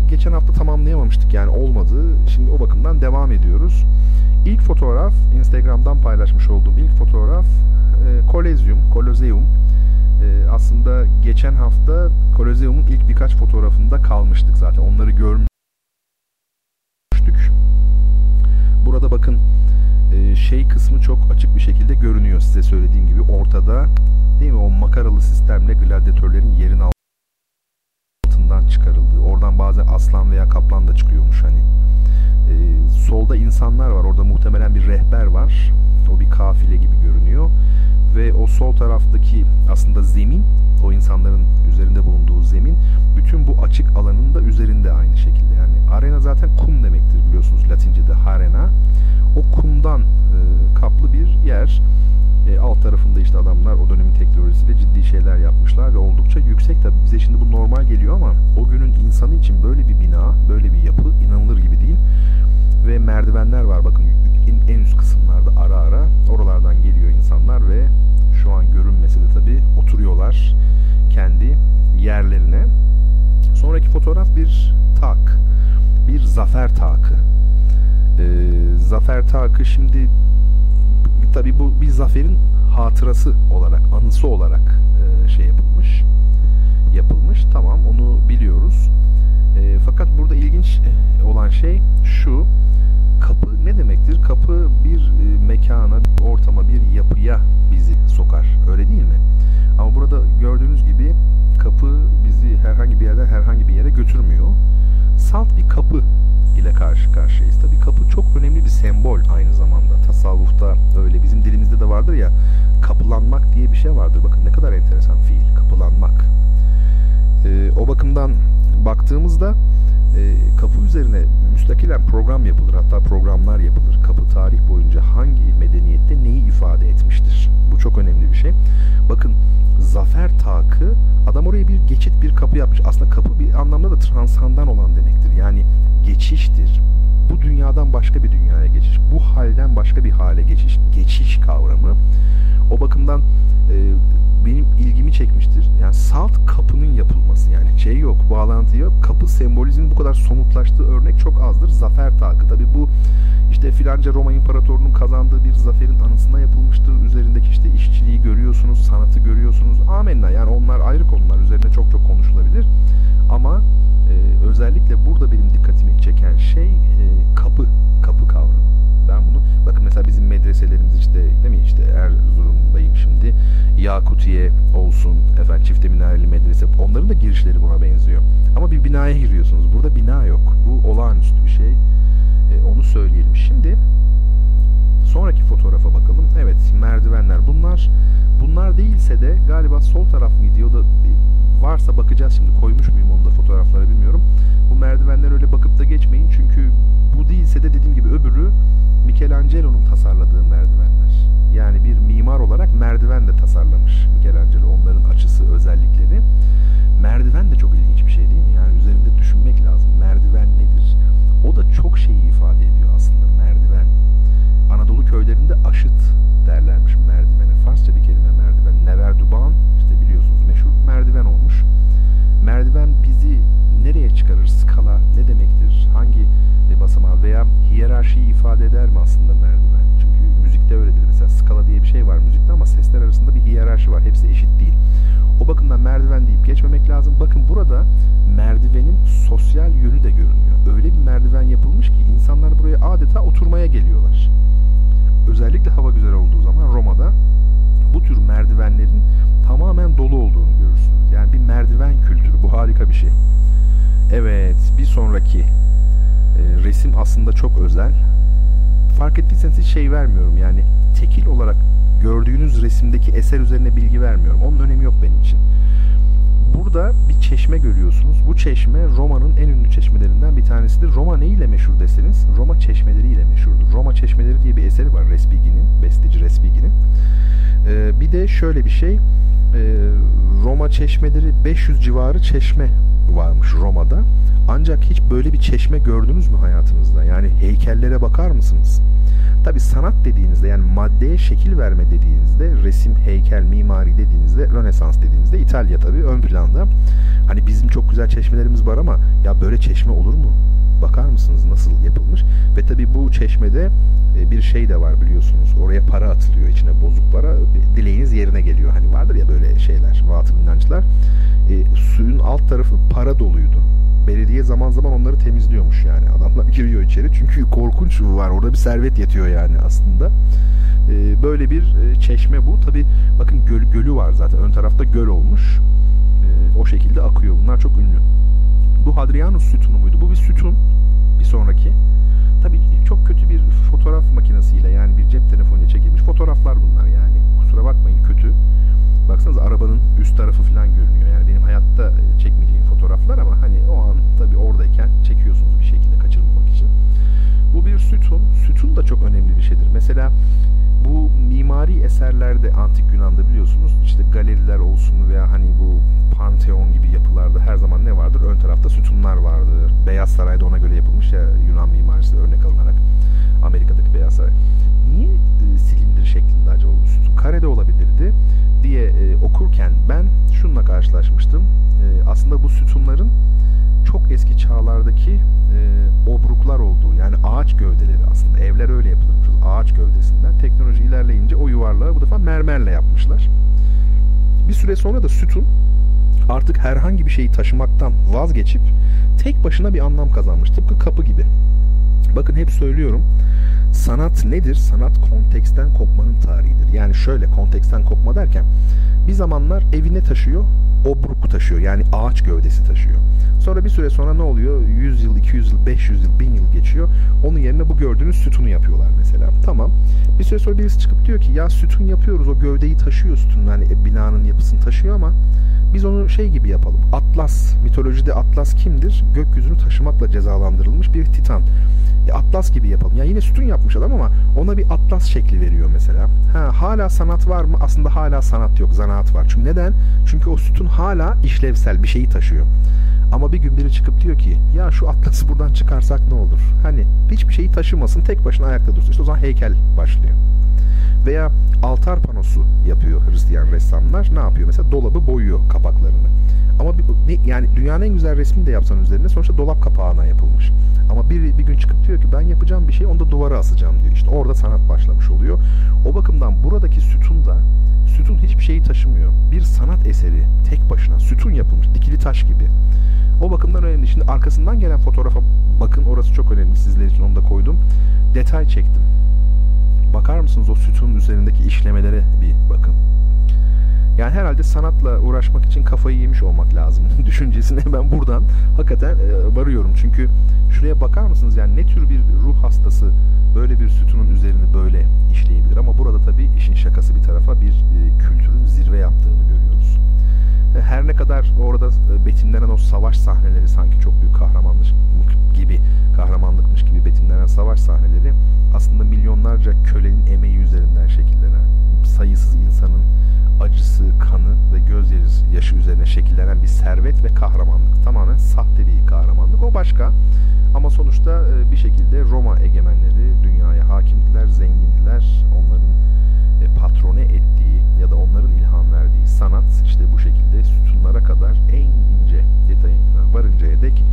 geçen hafta tamamlayamamıştık yani olmadı. Şimdi o bakımdan devam ediyoruz. İlk fotoğraf Instagram'dan paylaşmış olduğum ilk fotoğraf e, Kolezyum, Kolozeum. E, aslında geçen hafta Kolozeum'un ilk birkaç fotoğrafında kalmıştık zaten. Onları görmüştük. Burada bakın e, şey kısmı çok açık bir şekilde görünüyor size söylediğim gibi ortada. Değil mi? O makaralı sistemle gladyatörlerin yerin altından çıkarıldığı. Oradan bazen aslan veya kaplan da çıkıyormuş hani. E, solda insanlar var. Orada muhtemelen bir rehber var. O bir kafile gibi görünüyor ve o sol taraftaki aslında zemin o insanların üzerinde bulunduğu zemin bütün bu açık alanın da üzerinde aynı şekilde. Yani arena zaten kum demektir biliyorsunuz latince'de harena o kumdan e, kaplı bir yer. E, alt tarafında işte adamlar o dönemin teknolojisiyle ciddi şeyler yapmışlar ve oldukça yüksek tabi bize şimdi bu normal geliyor ama o günün insanı için böyle bir bina böyle bir yapı inanılır gibi değil. Ve merdivenler var. Bakın en, en üst kısımlarda ara ara oralardan geliyor insanlar ve şu an görünmese de tabi oturuyorlar kendi yerlerine. Sonraki fotoğraf bir tak, bir zafer takı. Ee, zafer takı şimdi tabi bu bir zaferin hatırası olarak, anısı olarak e, şey yapılmış. Yapılmış. Tamam onu biliyoruz. E, fakat burada ilginç olan şey şu. Kapı ne demektir? Kapı bir e, mekana, bir ortama, bir yapıya bizi sokar. Öyle değil mi? Ama burada gördüğünüz gibi kapı bizi herhangi bir yerden herhangi bir yere götürmüyor. Salt bir kapı ile karşı karşıyayız. Tabii kapı çok önemli bir sembol aynı zamanda. Tasavvufta öyle bizim dilimizde de vardır ya kapılanmak diye bir şey vardır. Bakın ne kadar enteresan fiil kapılanmak. Ee, o bakımdan baktığımızda e, kapı üzerine müstakilen program yapılır. Hatta programlar yapılır. Kapı tarih boyunca hangi medeniyette neyi ifade etmiştir? Bu çok önemli bir şey. Bakın zafer takı adam oraya bir geçit bir kapı yapmış. Aslında kapı bir anlamda da transandan olan demektir. Yani geçiştir. Bu dünyadan başka bir dünyaya geçiş. Bu halden başka bir hale geçiş. Geçiş kavramı. O bakımdan e, benim ilgimi çekmiştir. Yani salt kapının yapılması yani şey yok, bağlantı yok. Kapı sembolizmin bu kadar somutlaştığı örnek çok azdır. Zafer takı. Tabi bu işte filanca Roma İmparatorluğu'nun kazandığı bir zaferin anısına yapılmıştır. Üzerindeki işte işçiliği görüyorsunuz, sanatı görüyorsunuz. Amenna yani onlar ayrı konular. Üzerine çok çok konuşulabilir. Ama e, özellikle burada benim dikkatimi çeken şey e, kapı, kapı kavramı. Ben bunu bakın mesela bizim medreselerimiz işte değil mi işte Erzurum'dayım şimdi. Yakutiye olsun efendim çifte minareli medrese onların da girişleri buna benziyor. Ama bir binaya giriyorsunuz. Burada bina yok. Bu olağanüstü bir şey. E, onu söyleyelim. Şimdi sonraki fotoğrafa bakalım. Evet merdivenler bunlar. Bunlar değilse de galiba sol taraf mıydı ya da varsa bakacağız şimdi koymuş muyum onu da fotoğraflara bilmiyorum. Bu merdivenler öyle bakıp da geçmeyin çünkü bu değilse de dediğim gibi öbürü Michelangelo'nun tasarladığı merdivenler. Yani bir mimar olarak merdiven de tasarlamış Michelangelo onların açısı özellikleri. Merdiven de çok ilginç bir şey değil mi? Yani üzerinde düşünmek lazım. Merdiven nedir? O da çok şeyi ifade ediyor aslında merdiven. Anadolu köylerinde aşıt derlermiş merdivene. Farsça bir kelime merdiven. Neverduban işte biliyorsunuz meşhur merdiven olmuş merdiven bizi nereye çıkarır? Skala ne demektir? Hangi e, basamağı veya hiyerarşiyi ifade eder mi aslında merdiven? Çünkü müzikte öyledir. Mesela skala diye bir şey var müzikte ama sesler arasında bir hiyerarşi var. Hepsi eşit değil. O bakımdan merdiven deyip geçmemek lazım. Bakın burada merdivenin sosyal yönü de görünüyor. Öyle bir merdiven yapılmış ki insanlar buraya adeta oturmaya geliyorlar. Özellikle hava güzel olduğu zaman Roma'da bu tür merdivenlerin tamamen dolu olduğunu görürsünüz. Yani bir merdiven kültürü bu harika bir şey. Evet bir sonraki e, resim aslında çok özel. Fark ettiyseniz hiç şey vermiyorum yani tekil olarak gördüğünüz resimdeki eser üzerine bilgi vermiyorum. Onun önemi yok benim için. Burada bir çeşme görüyorsunuz. Bu çeşme Roma'nın en ünlü çeşmelerinden bir tanesidir. Roma ne ile meşhur deseniz Roma çeşmeleriyle meşhurdur. Roma çeşmeleri diye bir eseri var Respighi'nin, besteci Respighi'nin. Ee, bir de şöyle bir şey. Ee, Roma çeşmeleri 500 civarı çeşme varmış Roma'da. Ancak hiç böyle bir çeşme gördünüz mü hayatınızda? Yani heykellere bakar mısınız? Tabi sanat dediğinizde yani maddeye şekil verme dediğinizde resim, heykel, mimari dediğinizde Rönesans dediğinizde İtalya tabi ön planda. Hani bizim çok güzel çeşmelerimiz var ama ya böyle çeşme olur mu? Bakar mısınız nasıl yapılmış? Ve tabi bu çeşmede e, bir şey de var biliyorsunuz. Oraya para atılıyor içine bozuk para. Dileğiniz yerine geliyor. Hani vardır ya böyle şeyler, batıl inançlar. E, suyun alt tarafı para doluydu belediye zaman zaman onları temizliyormuş yani. Adamlar giriyor içeri çünkü korkunç var. Orada bir servet yatıyor yani aslında. Ee, böyle bir e, çeşme bu. Tabi bakın göl, gölü var zaten. Ön tarafta göl olmuş. Ee, o şekilde akıyor. Bunlar çok ünlü. Bu Hadrianus sütunu muydu? Bu bir sütun. Bir sonraki. Tabi çok kötü bir fotoğraf makinesiyle yani bir cep telefonuyla çekilmiş fotoğraflar bunlar yani. Kusura bakmayın kötü. Baksanıza arabanın üst tarafı falan görünüyor. Yani benim hayatta çekmeyeceğim fotoğraflar ama hani o an tabii oradayken çekiyorsunuz bir şekilde. Bu bir sütun. Sütun da çok önemli bir şeydir. Mesela bu mimari eserlerde antik Yunan'da biliyorsunuz işte galeriler olsun veya hani bu Pantheon gibi yapılarda her zaman ne vardır? Ön tarafta sütunlar vardır. Beyaz Saray'da ona göre yapılmış ya Yunan mimarisi örnek alınarak. Amerika'daki Beyaz Saray. Niye e, silindir şeklinde acaba bu sütun? Karede olabilirdi diye e, okurken ben şununla karşılaşmıştım. E, aslında bu sütunların çok eski çağlardaki e, obruklar olduğu yani ağaç gövdeleri aslında evler öyle yapılırmış ağaç gövdesinden teknoloji ilerleyince o yuvarlağı bu defa mermerle yapmışlar. Bir süre sonra da sütun artık herhangi bir şeyi taşımaktan vazgeçip tek başına bir anlam kazanmış tıpkı kapı gibi. Bakın hep söylüyorum sanat nedir? Sanat konteksten kopmanın tarihidir. Yani şöyle konteksten kopma derken bir zamanlar evine taşıyor, obruk taşıyor. Yani ağaç gövdesi taşıyor. Sonra bir süre sonra ne oluyor? 100 yıl, 200 yıl, 500 yıl, 1000 yıl geçiyor. Onun yerine bu gördüğünüz sütunu yapıyorlar mesela. Tamam. Bir süre sonra birisi çıkıp diyor ki ya sütun yapıyoruz. O gövdeyi taşıyor sütun. Yani e, binanın yapısını taşıyor ama biz onu şey gibi yapalım. Atlas, mitolojide Atlas kimdir? Gökyüzünü taşımakla cezalandırılmış bir titan. E, atlas gibi yapalım. Ya yine sütun yapmış adam ama ona bir atlas şekli veriyor mesela. Ha, hala sanat var mı? Aslında hala sanat yok, zanaat var. Çünkü neden? Çünkü o sütun hala işlevsel bir şeyi taşıyor. Ama bir gün biri çıkıp diyor ki ya şu atlası buradan çıkarsak ne olur? Hani hiçbir şeyi taşımasın tek başına ayakta dursun. İşte o zaman heykel başlıyor. Veya altar panosu yapıyor Hristiyan ressamlar. Ne yapıyor? Mesela dolabı boyuyor kapaklarını. Ama bir, yani dünyanın en güzel resmini de yapsan üzerinde sonuçta dolap kapağına yapılmış. Ama bir, bir gün çıkıp diyor ki ben yapacağım bir şey onu da duvara asacağım diyor. İşte orada sanat başlamış oluyor. O bakımdan buradaki sütun da sütun hiçbir şeyi taşımıyor. Bir sanat eseri tek başına sütun yapılmış dikili taş gibi. O bakımdan önemli. Şimdi arkasından gelen fotoğrafa bakın orası çok önemli sizler için onu da koydum. Detay çektim. Bakar mısınız o sütun üzerindeki işlemelere bir bakın. Yani herhalde sanatla uğraşmak için kafayı yemiş olmak lazım düşüncesine ben buradan hakikaten e, varıyorum. Çünkü şuraya bakar mısınız yani ne tür bir ruh hastası böyle bir sütunun üzerini böyle işleyebilir. Ama burada tabii işin şakası bir tarafa bir e, kültürün zirve yaptığını görüyoruz. E, her ne kadar orada betimlenen o savaş sahneleri sanki çok büyük kahramanlık gibi kahramanlıkmış gibi betimlenen savaş sahneleri aslında milyonlarca kölenin emeği üzerinden şekillenen sayısız insanın acısı, kanı ve gözyaşı yaşı üzerine şekillenen bir servet ve kahramanlık. Tamamen sahte bir kahramanlık. O başka. Ama sonuçta e, bir şekilde Roma egemenleri dünyaya hakimdiler, zengindiler. Onların e, patrone ettiği ya da onların ilham verdiği sanat işte bu şekilde sütunlara kadar en ince detayına varıncaya dek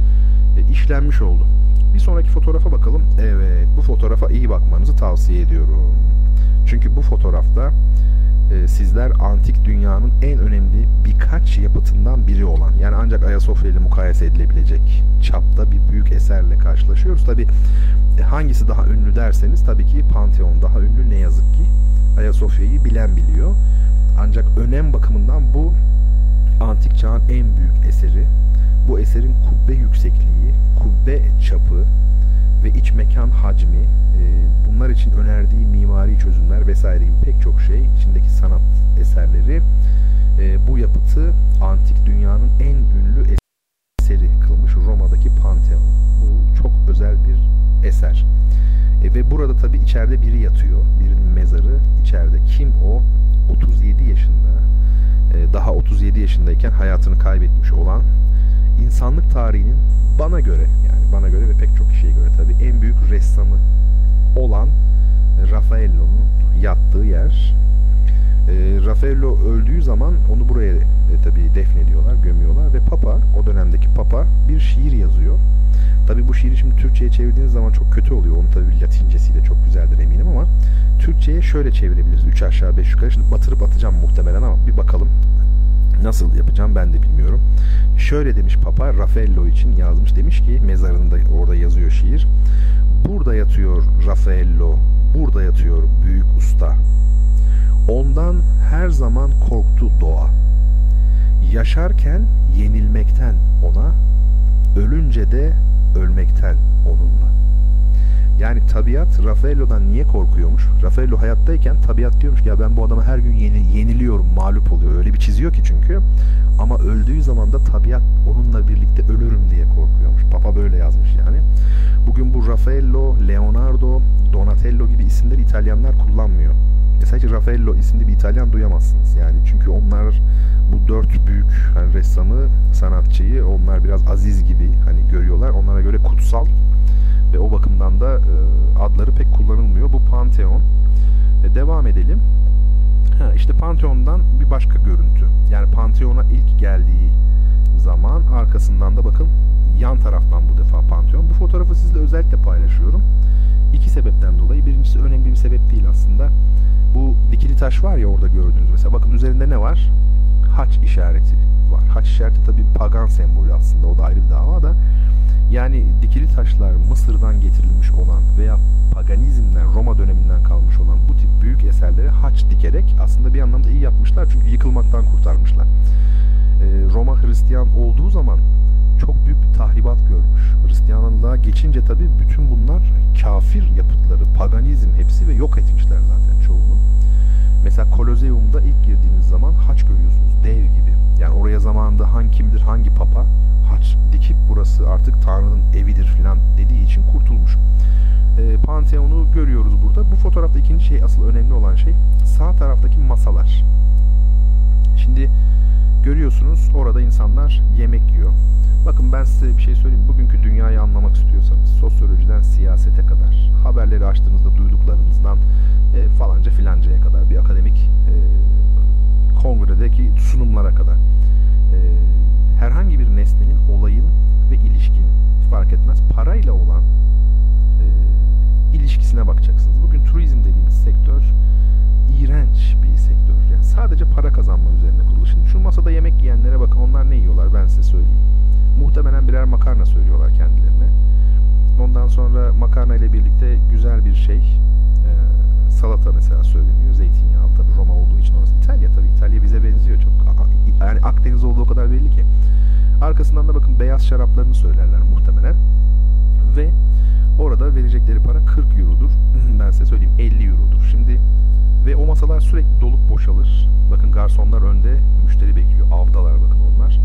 e, işlenmiş oldu. Bir sonraki fotoğrafa bakalım. Evet bu fotoğrafa iyi bakmanızı tavsiye ediyorum. Çünkü bu fotoğrafta e, sizler antik dünyanın en önemli birkaç yapıtından biri olan yani ancak Ayasofya ile mukayese edilebilecek çapta bir büyük eserle karşılaşıyoruz. Tabi e, hangisi daha ünlü derseniz tabii ki Pantheon daha ünlü ne yazık ki. Ayasofya'yı bilen biliyor. Ancak önem bakımından bu antik çağın en büyük eseri. Bu eserin kubbe yüksekliği, kubbe çapı ve iç mekan hacmi, e, bunlar için önerdiği mimari çözümler vesaire gibi pek çok şey, içindeki sanat eserleri e, bu yapıtı antik dünyanın en ünlü eseri kılmış Roma'daki Pantheon. Bu çok özel bir eser. E, ve burada tabi içeride biri yatıyor. Birinin mezarı içeride. Kim o? 37 yaşında e, daha 37 yaşındayken hayatını kaybetmiş olan insanlık tarihinin bana göre yani bana göre ve pek çok kişiye göre tabi en büyük ressamı olan Raffaello'nun yattığı yer. E, Raffaello öldüğü zaman onu buraya e, tabi defnediyorlar, gömüyorlar ve Papa o dönemdeki Papa bir şiir yazıyor. Tabi bu şiiri şimdi Türkçe'ye çevirdiğiniz zaman çok kötü oluyor. Onu tabi Latincesiyle çok güzeldir eminim ama Türkçe'ye şöyle çevirebiliriz. 3 aşağı 5 yukarı. Şimdi batırıp atacağım muhtemelen ama bir bakalım. Nasıl yapacağım ben de bilmiyorum. Şöyle demiş Papa Raffaello için yazmış. Demiş ki mezarında orada yazıyor şiir. Burada yatıyor Raffaello. Burada yatıyor büyük usta. Ondan her zaman korktu doğa. Yaşarken yenilmekten ona, ölünce de ölmekten onunla. Yani tabiat Raffaello'dan niye korkuyormuş? Raffaello hayattayken tabiat diyormuş ki ya ben bu adama her gün yeni, yeniliyorum, mağlup oluyor. Öyle bir çiziyor ki çünkü. Ama öldüğü zaman da tabiat onunla birlikte ölürüm diye korkuyormuş. Papa böyle yazmış yani. Bugün bu Raffaello, Leonardo, Donatello gibi isimleri İtalyanlar kullanmıyor. E sadece Raffaello isimli bir İtalyan duyamazsınız. Yani çünkü onlar bu dört büyük hani ressamı, sanatçıyı onlar biraz aziz gibi hani görüyorlar. Onlara göre kutsal ve o bakımdan da e, adları pek kullanılmıyor. Bu Pantheon. E, devam edelim. Ha, işte Pantheon'dan bir başka görüntü. Yani Pantheon'a ilk geldiği zaman arkasından da bakın yan taraftan bu defa Pantheon. Bu fotoğrafı sizle özellikle paylaşıyorum. İki sebepten dolayı. Birincisi önemli bir sebep değil aslında. Taş var ya orada gördüğünüz mesela. Bakın üzerinde ne var? Haç işareti var. Haç işareti tabii pagan sembolü aslında. O da ayrı bir dava da. Yani dikili taşlar Mısır'dan getirilmiş olan veya paganizmden, Roma döneminden kalmış olan bu tip büyük eserlere haç dikerek aslında bir anlamda iyi yapmışlar. Çünkü yıkılmaktan kurtarmışlar. Ee, Roma Hristiyan olduğu zaman çok büyük bir tahribat görmüş. Hristiyanlığa geçince tabii bütün bunlar kafir yapıtları, paganizm hepsi ve yok etmişler zaten çoğunu. Mesela Kolozeum'da ilk girdiğiniz zaman haç görüyorsunuz dev gibi. Yani oraya zamanında hangi kimdir, hangi papa haç dikip burası artık Tanrı'nın evidir filan dediği için kurtulmuş. E, Pantheon'u görüyoruz burada. Bu fotoğrafta ikinci şey asıl önemli olan şey sağ taraftaki masalar. Şimdi görüyorsunuz orada insanlar yemek yiyor. Bakın ben size bir şey söyleyeyim. Bugünkü dünyayı anlamak istiyorsanız sosyolojiden siyasete kadar haberleri açtığınızda duyduklarınızdan e, falanca filancaya kadar bir akademik e, kongredeki sunumlara kadar e, herhangi bir nesnenin, olayın ve ilişkinin fark etmez parayla olan e, ilişkisine bakacaksınız. Bugün turizm dediğimiz sektör iğrenç bir sektör. Yani sadece para kazanma üzerine kurulu. Şimdi şu masada yemek yiyenlere bakın onlar ne yiyorlar ben size söyleyeyim. Muhtemelen birer makarna söylüyorlar kendilerine. Ondan sonra makarna ile birlikte güzel bir şey e, salata mesela söyleniyor. Zeytinyağlı tabii Roma olduğu için orası. İtalya tabii. İtalya bize benziyor çok. Yani Akdeniz olduğu kadar belli ki. Arkasından da bakın beyaz şaraplarını söylerler muhtemelen. Ve orada verecekleri para 40 eurodur. Ben size söyleyeyim 50 eurodur. Şimdi ve o masalar sürekli dolup boşalır. Bakın garsonlar önde müşteri bekliyor. Avdalar bakın onlar.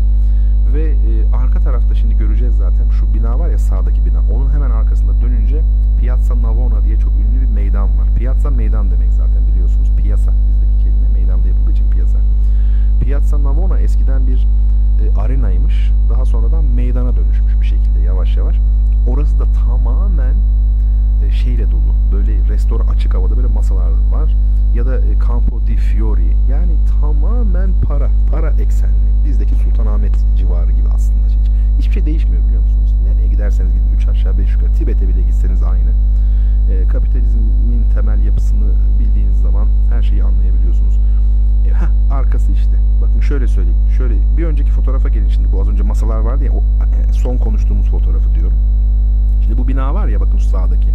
Ve e, arka tarafta şimdi göreceğiz zaten şu bina var ya sağdaki bina. Onun hemen arkasında dönünce Piazza Navona diye çok ünlü bir meydan var. Piazza meydan demek zaten biliyorsunuz. Piyasa bizdeki kelime meydanda yapıldığı için piyasa. Piazza Navona eskiden bir e, arenaymış. Daha sonradan meydana dönüşmüş bir şekilde yavaş yavaş. Orası da tamamen şeyle dolu. Böyle restoran açık havada böyle masalar var. Ya da e, Campo di Fiori. Yani tamamen para. Para eksenli. Bizdeki Sultanahmet civarı gibi aslında. Hiç, hiçbir şey değişmiyor biliyor musunuz? Nereye giderseniz gidin. üç aşağı beş yukarı. Tibet'e bile gitseniz aynı. E, kapitalizmin temel yapısını bildiğiniz zaman her şeyi anlayabiliyorsunuz. E, heh, arkası işte. Bakın şöyle söyleyeyim. Şöyle bir önceki fotoğrafa gelin şimdi. Bu az önce masalar vardı ya. O, e, son konuştuğumuz fotoğrafı diyorum. Şimdi bu bina var ya bakın şu sağdaki.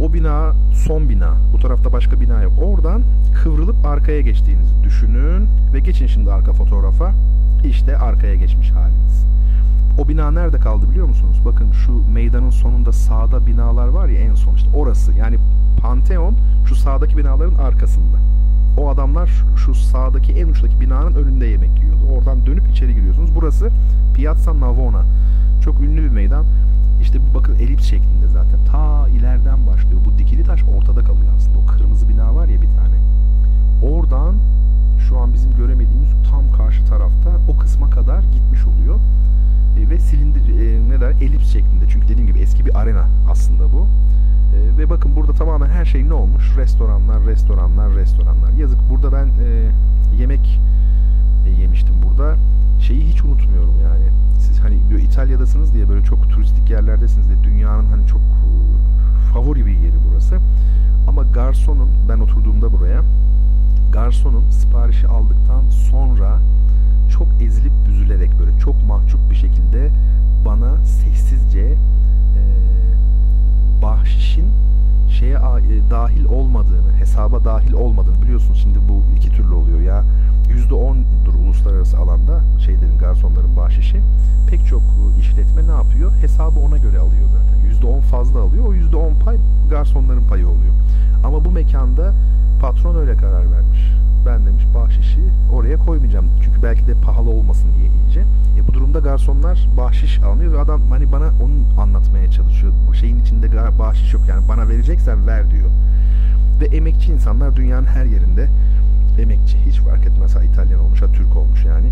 O bina son bina. Bu tarafta başka bina yok. Oradan kıvrılıp arkaya geçtiğinizi düşünün ve geçin şimdi arka fotoğrafa. İşte arkaya geçmiş haliniz. O bina nerede kaldı biliyor musunuz? Bakın şu meydanın sonunda sağda binalar var ya en son işte orası. Yani Pantheon şu sağdaki binaların arkasında. O adamlar şu sağdaki en uçtaki binanın önünde yemek yiyordu. Oradan dönüp içeri giriyorsunuz. Burası Piazza Navona. Çok ünlü bir meydan. İşte bakın elips şeklinde zaten. Ta ileriden başlıyor. Bu dikili taş ortada kalıyor aslında. O kırmızı bina var ya bir tane. Oradan şu an bizim göremediğimiz tam karşı tarafta o kısma kadar gitmiş oluyor. E, ve silindir e, ne der elips şeklinde. Çünkü dediğim gibi eski bir arena aslında bu. E, ve bakın burada tamamen her şey ne olmuş? Restoranlar, restoranlar, restoranlar. Yazık burada ben e, yemek e, yemiştim burada. Şeyi hiç unutmuyorum yani. Hani böyle İtalya'dasınız diye böyle çok turistik yerlerdesiniz diye dünyanın hani çok e, favori bir yeri burası. Ama garsonun ben oturduğumda buraya garsonun siparişi aldıktan sonra çok ezilip büzülerek böyle çok mahcup bir şekilde bana sessizce e, bahşişin şeye e, dahil olmadığını, hesaba dahil olmadığını biliyorsunuz. Şimdi bu iki türlü oluyor ya. %10'dur uluslararası alanda şeylerin, garsonların bahşişi. Pek çok işletme ne yapıyor? Hesabı ona göre alıyor zaten. %10 fazla alıyor. O %10 pay garsonların payı oluyor. Ama bu mekanda patron öyle karar vermiş. Ben demiş bahşişi oraya koymayacağım. Çünkü belki de pahalı olmasın diye iyice. E bu durumda garsonlar bahşiş almıyor ve adam hani bana onu anlatmaya çalışıyor. Bu şeyin içinde bahşiş yok yani bana vereceksen ver diyor. Ve emekçi insanlar dünyanın her yerinde emekçi hiç fark etmez ha İtalyan olmuş ha Türk olmuş yani.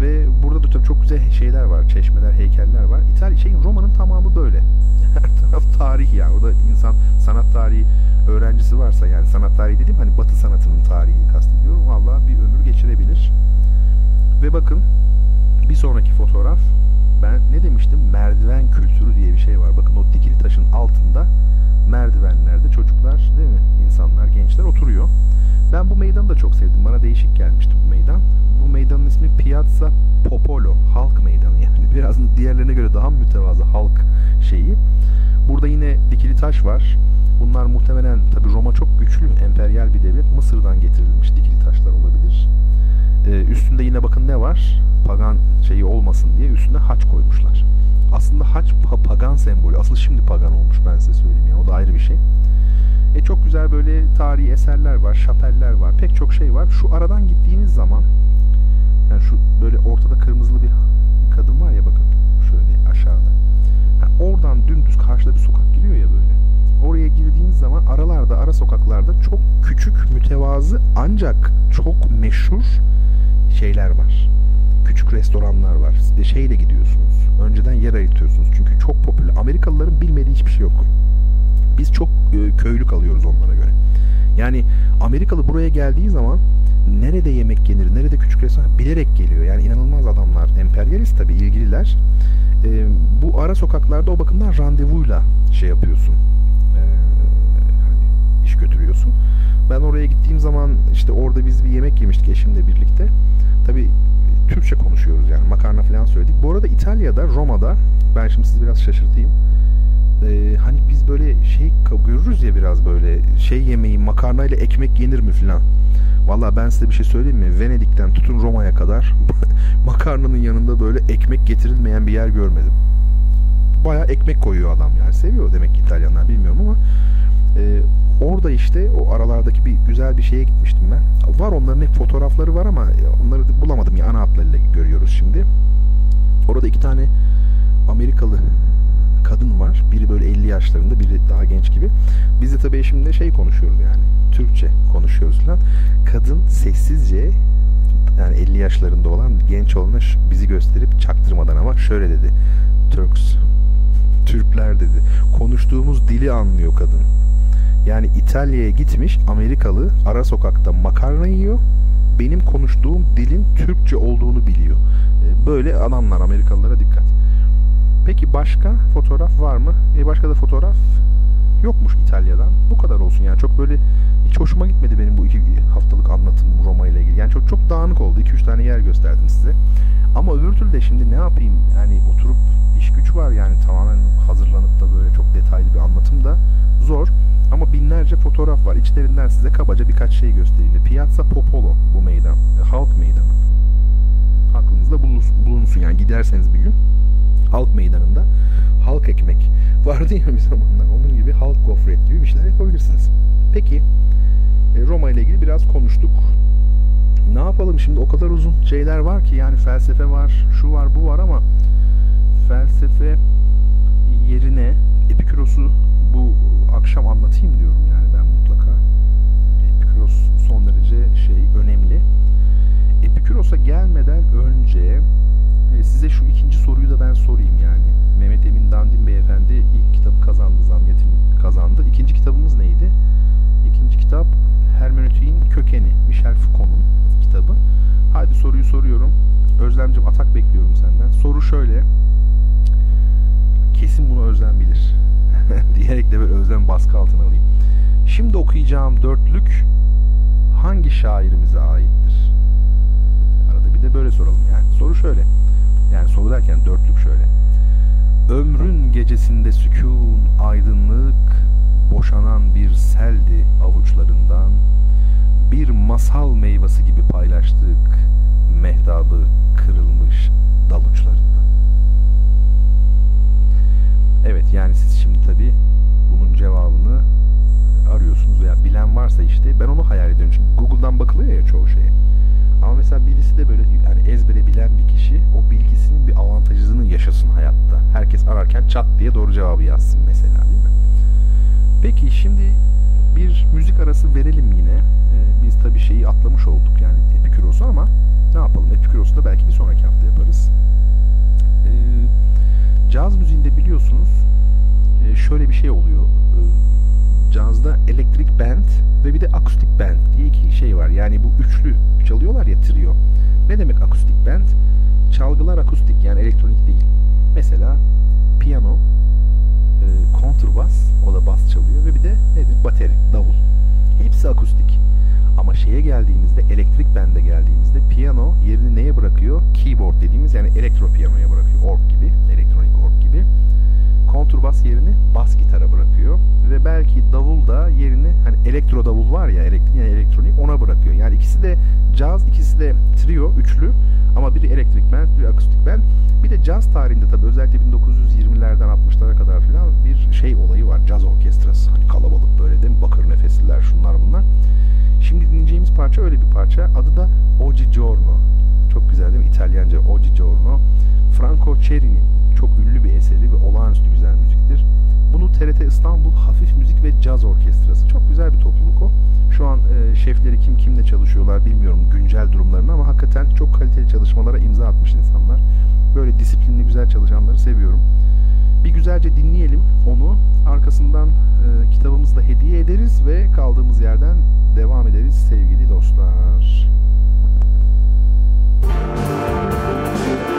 Ve burada da tabii çok güzel şeyler var. Çeşmeler, heykeller var. İtalya şeyin Roma'nın tamamı böyle. Her taraf tarih yani. Orada insan sanat tarihi öğrencisi varsa yani sanat tarihi dediğim hani batı sanatının tarihi kastediyorum. Valla bir ömür geçirebilir. Ve bakın bir sonraki fotoğraf ben ne demiştim? Merdiven kültürü diye bir şey var. Bakın o dikili taşın altında merdivenlerde çocuklar değil mi? İnsanlar, gençler oturuyor. Ben bu meydanı da çok sevdim. Bana değişik gelmişti bu meydan. Bu meydanın ismi Piazza Popolo. Halk meydanı yani. Biraz diğerlerine göre daha mütevazı halk şeyi. Burada yine dikili taş var. Bunlar muhtemelen tabi Roma çok güçlü, emperyal bir devlet. Mısır'dan getirilmiş dikili taşlar olabilir. Ee, üstünde yine bakın ne var? Pagan şeyi olmasın diye üstüne haç koymuşlar. Aslında haç pagan sembolü. Asıl şimdi pagan olmuş ben size söyleyeyim yani. O da ayrı bir şey. E çok güzel böyle tarihi eserler var, şapeller var, pek çok şey var. Şu aradan gittiğiniz zaman yani şu böyle ortada kırmızılı bir kadın var ya bakın şöyle aşağıda. Yani oradan dümdüz karşıda bir sokak giriyor ya böyle. Oraya girdiğiniz zaman aralarda, ara sokaklarda çok küçük, mütevazı ancak çok meşhur şeyler var. Küçük restoranlar var. Şeyle gidiyorsunuz. Önceden yer ayırtıyorsunuz. Çünkü çok popüler. Amerikalıların bilmediği hiçbir şey yok. Biz çok e, köylü kalıyoruz onlara göre. Yani Amerikalı buraya geldiği zaman nerede yemek yenir, nerede küçük restoran bilerek geliyor. Yani inanılmaz adamlar. Emperyalist tabii ilgililer. E, bu ara sokaklarda o bakımdan randevuyla şey yapıyorsun. E, hani iş götürüyorsun. Ben oraya gittiğim zaman işte orada biz bir yemek yemiştik eşimle birlikte. Tabii Türkçe konuşuyoruz yani makarna falan söyledik. Bu arada İtalya'da, Roma'da ben şimdi sizi biraz şaşırtayım e, hani biz böyle şey görürüz ya biraz böyle şey yemeği makarna ile ekmek yenir mi filan. Valla ben size bir şey söyleyeyim mi? Venedik'ten tutun Roma'ya kadar makarnanın yanında böyle ekmek getirilmeyen bir yer görmedim. Baya ekmek koyuyor adam yani. Seviyor demek ki İtalyanlar bilmiyorum ama e, orada işte o aralardaki bir güzel bir şeye gitmiştim ben. Var onların hep fotoğrafları var ama onları bulamadım ya ana hatlarıyla görüyoruz şimdi. Orada iki tane Amerikalı kadın var. Biri böyle 50 yaşlarında, biri daha genç gibi. Biz de tabii eşimle şey konuşuyoruz yani. Türkçe konuşuyoruz falan. Kadın sessizce yani 50 yaşlarında olan genç olana bizi gösterip çaktırmadan ama şöyle dedi. Turks, Türkler dedi. Konuştuğumuz dili anlıyor kadın. Yani İtalya'ya gitmiş Amerikalı ara sokakta makarna yiyor. Benim konuştuğum dilin Türkçe olduğunu biliyor. Ee, böyle adamlar Amerikalılara dikkat. Peki başka fotoğraf var mı? E başka da fotoğraf yokmuş İtalya'dan. Bu kadar olsun yani çok böyle hiç hoşuma gitmedi benim bu iki haftalık anlatım Roma ile ilgili. Yani çok çok dağınık oldu. 2-3 tane yer gösterdim size. Ama öbür türlü de şimdi ne yapayım? Yani oturup iş güç var yani tamamen hazırlanıp da böyle çok detaylı bir anlatım da zor. Ama binlerce fotoğraf var. İçlerinden size kabaca birkaç şey göstereyim. Piazza Popolo bu meydan. Halk meydanı. Aklınızda bulunsun yani giderseniz bir gün. Halk meydanında halk ekmek vardı ya bir zamanlar. Onun gibi halk gofret gibi bir şeyler yapabilirsiniz. Peki e, Roma ile ilgili biraz konuştuk. Ne yapalım şimdi o kadar uzun şeyler var ki yani felsefe var, şu var, bu var ama felsefe yerine Epiküros'u bu akşam anlatayım diyorum yani ben mutlaka. Epikuros son derece şey önemli. Epiküros'a gelmeden önce e, size şu ikinci soruyu da ben sorayım yani. Mehmet Emin Dandin Beyefendi ilk kitabı kazandı, Zamyet'in kazandı. İkinci kitabımız neydi? İkinci kitap Hermeneutiğin Kökeni, Michel Foucault'un kitabı. Hadi soruyu soruyorum. Özlemcim atak bekliyorum senden. Soru şöyle. Kesin bunu Özlem bilir. diyerek de böyle Özlem baskı altına alayım. Şimdi okuyacağım dörtlük hangi şairimize aittir? Arada bir de böyle soralım yani. Soru şöyle. Yani soru derken dörtlük şöyle. Ömrün gecesinde sükun, aydınlık, boşanan bir seldi avuçlarından, bir masal meyvesi gibi paylaştık mehtabı kırılmış dal uçlarından. Evet yani siz şimdi tabii bunun cevabını arıyorsunuz veya bilen varsa işte ben onu hayal ediyorum. Çünkü Google'dan bakılıyor ya çoğu şeye. Ama mesela birisi de böyle yani ezbere bilen bir kişi o bilgisinin bir avantajını yaşasın hayatta. Herkes ararken çat diye doğru cevabı yazsın mesela değil mi? Peki şimdi bir müzik arası verelim yine. Ee, biz tabii şeyi atlamış olduk yani Epiküros'u ama ne yapalım Epiküros'u da belki bir sonraki hafta yaparız. Ee, caz müziğinde biliyorsunuz e, şöyle bir şey oluyor. E, cazda elektrik band ve bir de akustik band diye iki şey var. Yani bu üçlü çalıyorlar ya trio. Ne demek akustik band? Çalgılar akustik yani elektronik değil. Mesela piyano, e, kontrbas, o da bas çalıyor ve bir de nedir? Bateri, davul. Hepsi akustik. Ama şeye geldiğimizde, elektrik bende geldiğimizde piyano yerini neye bırakıyor? Keyboard dediğimiz yani elektro piyanoya bırakıyor. Org gibi, elektronik org gibi. Kontrbas yerini bas gitara bırakıyor. Ve belki davul da yerini hani elektro davul var ya elektrik, yani elektronik ona bırakıyor. Yani ikisi de caz, ikisi de trio, üçlü ama biri elektrik band, biri akustik band. Bir de caz tarihinde tabii özellikle 1920'lerden 60'lara kadar filan bir şey olayı var. Caz orkestrası. Hani kalabalık böyle değil mi? Bakır nefesliler şunlar bunlar. Şimdi dinleyeceğimiz parça öyle bir parça. Adı da Oggi Giorno. Çok güzel değil mi? İtalyanca Oggi Giorno. Franco Ceri'nin çok ünlü bir eseri ve olağanüstü güzel müziktir. Bunu TRT İstanbul Hafif Müzik ve Caz Orkestrası. Çok güzel bir topluluk o. Şu an e, şefleri kim kimle çalışıyorlar bilmiyorum güncel durumlarını ama hakikaten çok kaliteli çalışmalara imza atmış insanlar. Böyle disiplinli güzel çalışanları seviyorum. Bir güzelce dinleyelim onu. Arkasından e, kitabımızı da hediye ederiz ve kaldığımız yerden devam ederiz sevgili dostlar. dinleyicilerim.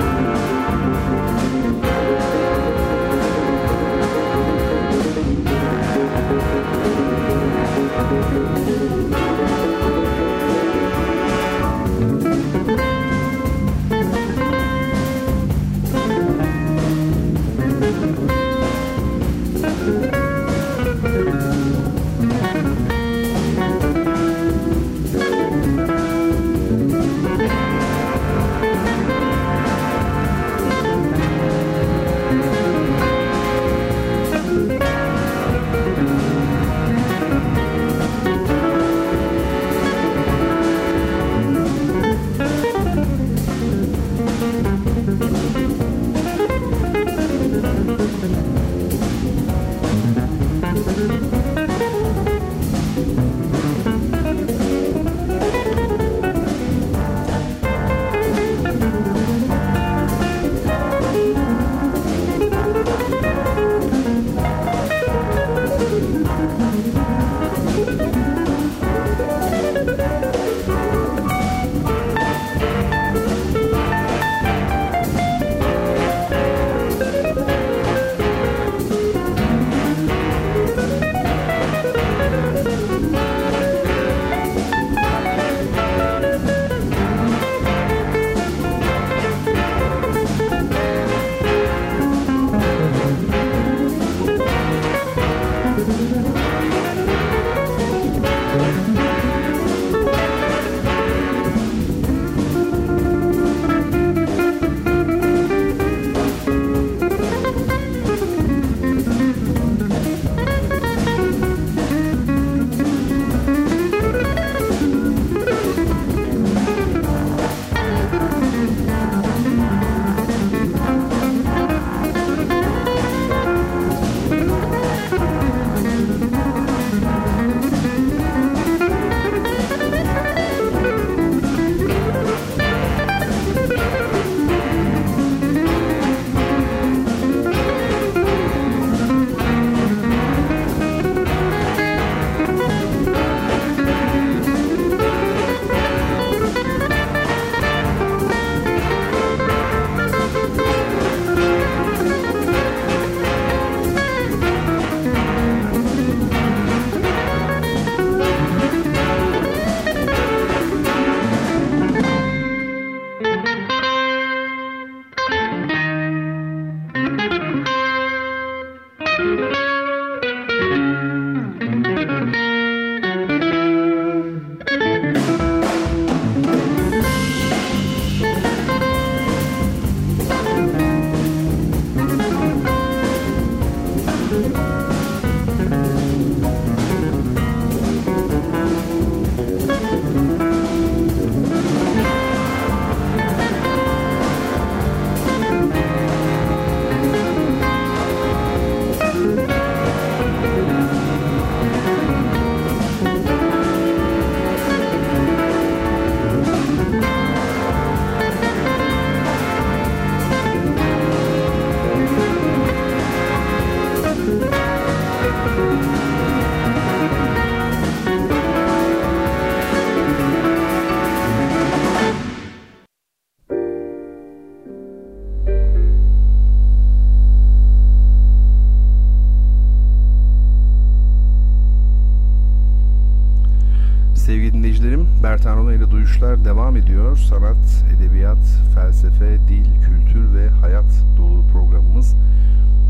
Duyuşlar devam ediyor. Sanat, edebiyat, felsefe, dil, kültür ve hayat dolu programımız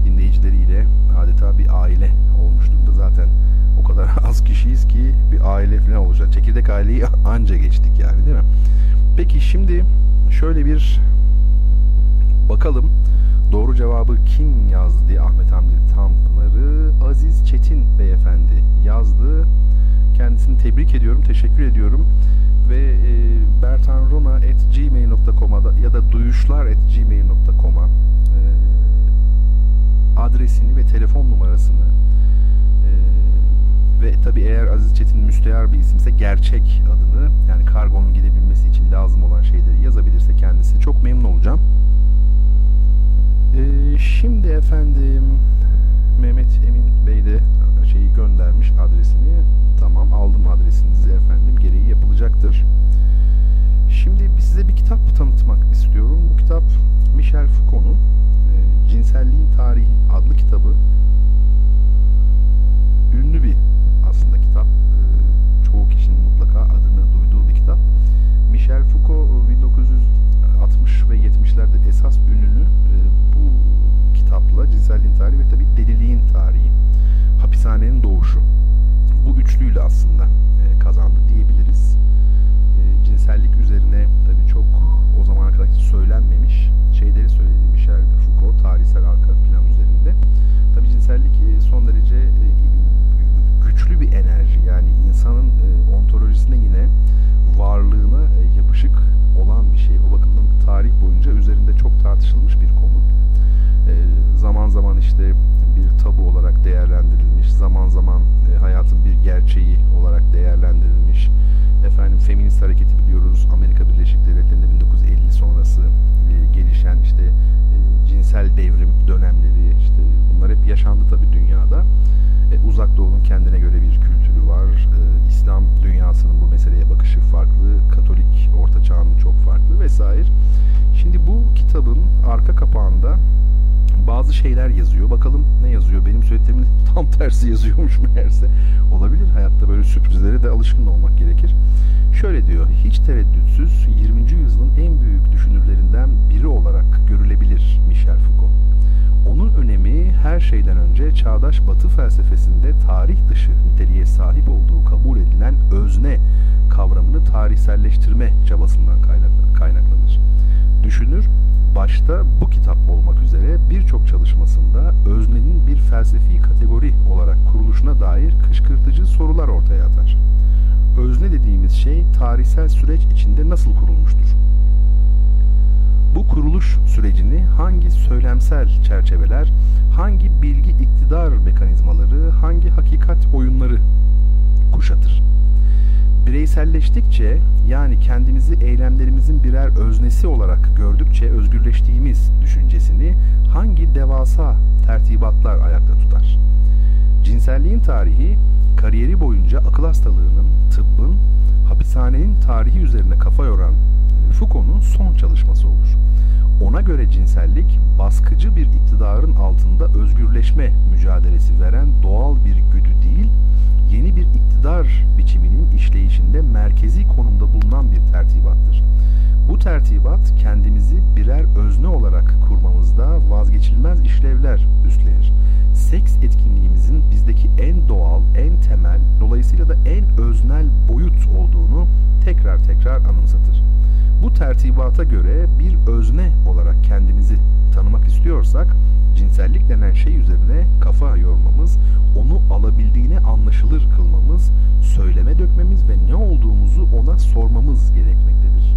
dinleyicileriyle adeta bir aile olmuş durumda. Zaten o kadar az kişiyiz ki bir aile falan olacak. Çekirdek aileyi anca geçtik yani değil mi? Peki şimdi şöyle bir bakalım doğru cevabı kim yazdı diye Ahmet Hamdi Tanpınar'ı Aziz Çetin beyefendi yazdı. Kendisini tebrik ediyorum, teşekkür ediyorum. Ve e, bertanrona.gmail.com'a ya da duyuşlar.gmail.com'a e, adresini ve telefon numarasını e, ve tabi eğer Aziz Çetin müstehar bir isimse gerçek adını yani kargonun gidebilmesi için lazım olan şeyleri yazabilirse kendisi çok memnun olacağım. E, şimdi efendim Mehmet Emin Bey de şeyi göndermiş adresini. Tamam aldım adresinizi efendim. Gereği yapılacaktır. Şimdi size bir kitap tanıtmak istiyorum. Bu kitap Michel Foucault'un e, Cinselliğin Tarihi adlı kitabı. Ünlü bir aslında kitap. E, çoğu kişinin mutlaka adını duyduğu bir kitap. Michel Foucault 1960 ve 70'lerde esas ününü e, bu tartışılmış bir konu. E, zaman zaman işte bir tabu olarak değerlendirilmiş, zaman zaman e, hayatın bir gerçeği olarak değerlendirilmiş. Efendim feminist hareketi kapağında bazı şeyler yazıyor. Bakalım ne yazıyor? Benim söylediğimin tam tersi yazıyormuş meğerse. Olabilir. Hayatta böyle sürprizlere de alışkın olmak gerekir. Şöyle diyor. Hiç tereddütsüz 20. yüzyılın en büyük düşünürlerinden biri olarak görülebilir Michel Foucault. Onun önemi her şeyden önce çağdaş batı felsefesinde tarih dışı niteliğe sahip olduğu kabul edilen özne kavramını tarihselleştirme çabasından kaynaklanır. Düşünür başta bu kitap olmak üzere birçok çalışmasında öznenin bir felsefi kategori olarak kuruluşuna dair kışkırtıcı sorular ortaya atar. Özne dediğimiz şey tarihsel süreç içinde nasıl kurulmuştur? Bu kuruluş sürecini hangi söylemsel çerçeveler, hangi bilgi iktidar mekanizmaları, hangi hakikat oyunları kuşatır? Bireyselleştikçe yani kendimizi eylemlerimizin birer öznesi olarak gördükçe özgürleştiğimiz düşüncesini hangi devasa tertibatlar ayakta tutar? Cinselliğin tarihi kariyeri boyunca akıl hastalığının, tıbbın, hapishanenin tarihi üzerine kafa yoran e, Foucault'un son çalışması olur. Ona göre cinsellik baskıcı bir iktidarın altında özgürleşme mücadelesi veren doğal bir güdü değil, yeni bir iktidar biçiminin işleyişinde merkezi konumda bulunan bir tertibattır. Bu tertibat kendimizi birer özne olarak kurmamızda vazgeçilmez işlevler üstlenir. Seks etkinliğimizin bizdeki en doğal, en temel, dolayısıyla da en öznel boyut olduğunu tekrar tekrar anımsatır. Bu tertibata göre bir özne olarak kendimizi tanımak istiyorsak cinsellik denen şey üzerine kafa yormamız, onu alabildiğine anlaşılır kılmamız, söyleme dökmemiz ve ne olduğumuzu ona sormamız gerekmektedir.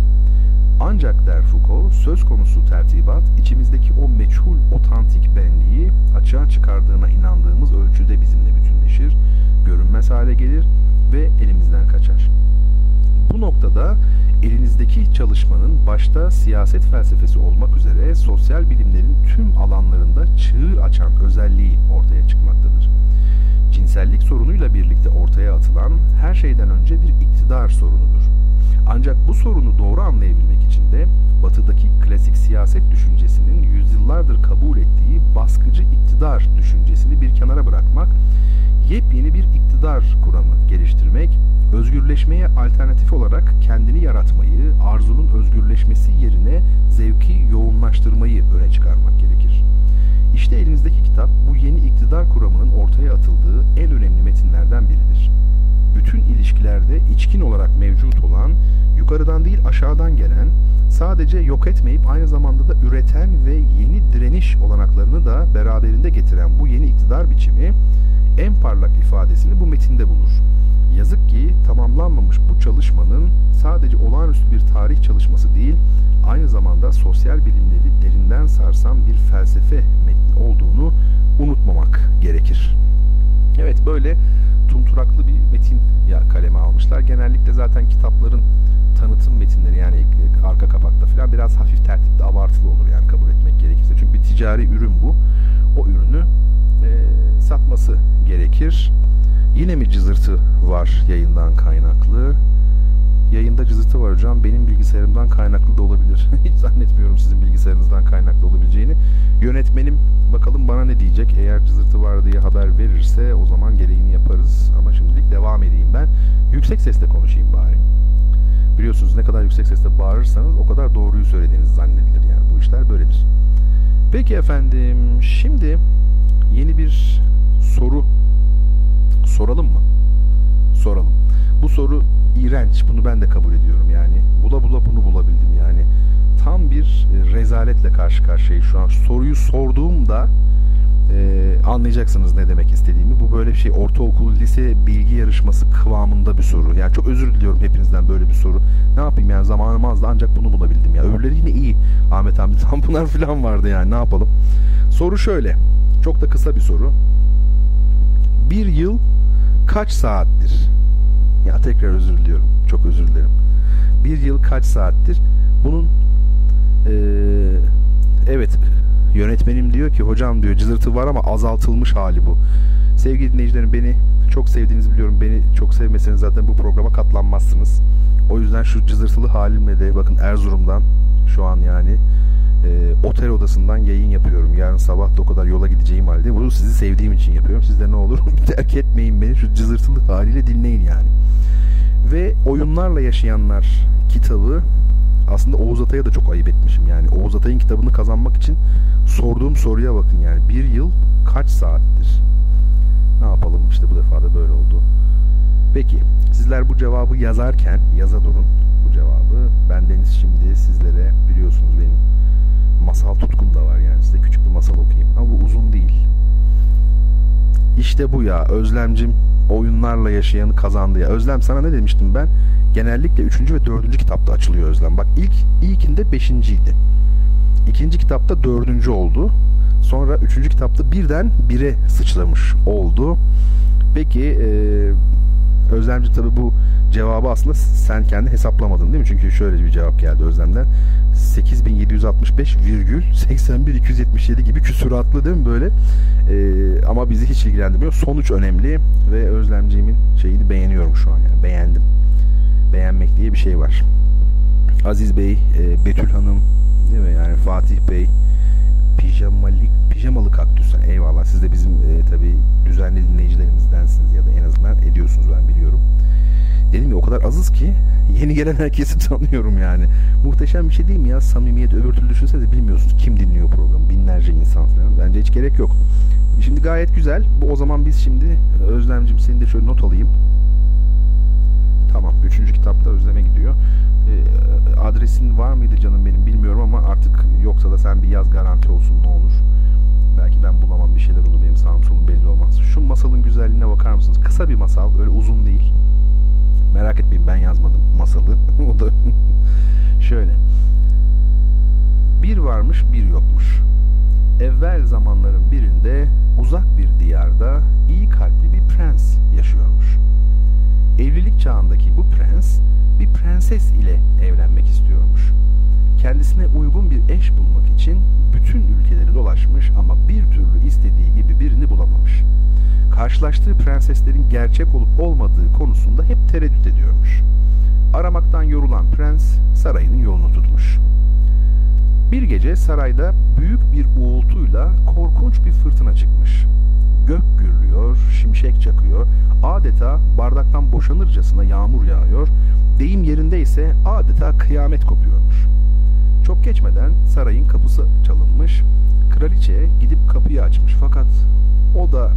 Ancak der Foucault, söz konusu tertibat içimizdeki o meçhul otantik benliği açığa çıkardığına inandığımız ölçüde bizimle bütünleşir, görünmez hale gelir ve elimizden kaçar. Bu noktada elinizdeki çalışmanın başta siyaset felsefesi olmak üzere sosyal bilimlerin tüm alanlarında çığır açan özelliği ortaya çıkmaktadır. Cinsellik sorunuyla birlikte ortaya atılan her şeyden önce bir iktidar sorunudur. Ancak bu sorunu doğru anlayabilmek için de batıdaki klasik siyaset düşüncesinin yüzyıllardır kabul ettiği baskıcı iktidar düşüncesini bir kenara bırakmak yepyeni bir iktidar kuramı geliştirmek, özgürleşmeye alternatif olarak kendini yaratmayı, arzunun özgürleşmesi yerine zevki yoğunlaştırmayı öne çıkarmak gerekir. İşte elinizdeki kitap bu yeni iktidar kuramının ortaya atıldığı en önemli metinlerden biridir. Bütün ilişkilerde içkin olarak mevcut olan, yukarıdan değil aşağıdan gelen, sadece yok etmeyip aynı zamanda da üreten ve yeni direniş olanaklarını da beraberinde getiren bu yeni iktidar biçimi en parlak ifadesini bu metinde bulur. Yazık ki tamamlanmamış bu çalışmanın sadece olağanüstü bir tarih çalışması değil, aynı zamanda sosyal bilimleri derinden sarsan bir felsefe metni olduğunu unutmamak gerekir. Evet böyle tumturaklı bir metin ya kaleme almışlar. Genellikle zaten kitapların tanıtım metinleri yani arka kapakta falan biraz hafif tertipte abartılı olur yani kabul etmek gerekirse. Çünkü bir ticari ürün bu. O ürünü e, satması gerekir. Yine mi cızırtı var yayından kaynaklı? Yayında cızırtı var hocam. Benim bilgisayarımdan kaynaklı da olabilir. Hiç zannetmiyorum sizin bilgisayarınızdan kaynaklı olabileceğini. Yönetmenim bakalım bana ne diyecek. Eğer cızırtı var diye haber verirse o zaman gereğini yaparız. Ama şimdilik devam edeyim ben. Yüksek sesle konuşayım bari. Biliyorsunuz ne kadar yüksek sesle bağırırsanız o kadar doğruyu söylediğiniz zannedilir. Yani bu işler böyledir. Peki efendim şimdi yeni bir soru soralım mı? Soralım. Bu soru iğrenç. Bunu ben de kabul ediyorum yani. Bula bula bunu bulabildim yani. Tam bir e, rezaletle karşı karşıyayız şu an. Soruyu sorduğumda e, anlayacaksınız ne demek istediğimi. Bu böyle bir şey ortaokul, lise bilgi yarışması kıvamında bir soru. Yani çok özür diliyorum hepinizden böyle bir soru. Ne yapayım yani zamanım azdı ancak bunu bulabildim ya. Öbürleri yine iyi. Ahmet Hamdi Tanpınar falan vardı yani ne yapalım. Soru şöyle. Çok da kısa bir soru. Bir yıl kaç saattir? Ya tekrar özür diliyorum. Çok özür dilerim. Bir yıl kaç saattir? Bunun ee, evet yönetmenim diyor ki hocam diyor cızırtı var ama azaltılmış hali bu. Sevgili dinleyicilerim beni çok sevdiğinizi biliyorum. Beni çok sevmeseniz zaten bu programa katlanmazsınız. O yüzden şu cızırtılı halimle de bakın Erzurum'dan şu an yani e, otel odasından yayın yapıyorum. Yarın sabah da o kadar yola gideceğim halde. Bunu sizi sevdiğim için yapıyorum. Siz de ne olur terk etmeyin beni. Şu cızırtılı haliyle dinleyin yani. Ve Oyunlarla Yaşayanlar kitabı aslında Oğuz Atay'a da çok ayıp etmişim yani. Oğuz Atay'ın kitabını kazanmak için sorduğum soruya bakın yani. Bir yıl kaç saattir? Ne yapalım işte bu defa da böyle oldu. Peki sizler bu cevabı yazarken yaza durun bu cevabı. Ben Deniz şimdi sizlere biliyorsunuz benim masal tutkum da var yani size küçük bir masal okuyayım. Ama bu uzun değil. İşte bu ya Özlemcim oyunlarla yaşayanı kazandı ya. Özlem sana ne demiştim ben? Genellikle 3. ve 4. kitapta açılıyor Özlem. Bak ilk ilkinde 5.ydi. İkinci kitapta 4. oldu. Sonra 3. kitapta birden 1'e sıçramış oldu. Peki eee Özlemci tabi bu cevabı aslında sen kendi hesaplamadın değil mi? Çünkü şöyle bir cevap geldi Özlem'den. 8765 virgül 81 277 gibi küsuratlı değil mi böyle? Ee, ama bizi hiç ilgilendirmiyor. Sonuç önemli ve Özlemciğimin şeyini beğeniyorum şu an yani. Beğendim. Beğenmek diye bir şey var. Aziz Bey, e, Betül Hanım değil mi? Yani Fatih Bey, pijamalik pijamalı kaktüs. Eyvallah siz de bizim e, tabi düzenli dinleyicilerimizdensiniz ya da en azından ediyorsunuz ben biliyorum. Dedim ya o kadar azız ki yeni gelen herkesi tanıyorum yani. Muhteşem bir şey değil mi ya samimiyet öbür türlü düşünsenize bilmiyorsunuz kim dinliyor programı binlerce insan falan. Bence hiç gerek yok. Şimdi gayet güzel. Bu o zaman biz şimdi Özlemcim seni de şöyle not alayım. Tamam. Üçüncü kitapta Özlem'e gidiyor. E, adresin var mıydı canım benim bilmiyorum ama artık yoksa da sen bir yaz garanti olsun ne olur. Belki ben bulamam bir şeyler olur benim sağım solum belli olmaz. Şu masalın güzelliğine bakar mısınız? Kısa bir masal öyle uzun değil. Merak etmeyin ben yazmadım masalı. o da şöyle. Bir varmış bir yokmuş. Evvel zamanların birinde uzak bir diyarda iyi kalpli bir prens yaşıyormuş. Evlilik çağındaki bu prens bir prenses ile evlenmek istiyormuş. Kendisine uygun bir eş bulmak için bütün ülkeleri dolaşmış ama bir türlü istediği gibi birini bulamamış. Karşılaştığı prenseslerin gerçek olup olmadığı konusunda hep tereddüt ediyormuş. Aramaktan yorulan prens sarayının yolunu tutmuş. Bir gece sarayda büyük bir uğultuyla korkunç bir fırtına çıkmış. Gök gürlüyor, şimşek çakıyor. Adeta bardaktan boşanırcasına yağmur yağıyor. Deyim yerinde ise adeta kıyamet kopuyormuş. Çok geçmeden sarayın kapısı çalınmış. Kraliçe gidip kapıyı açmış fakat o da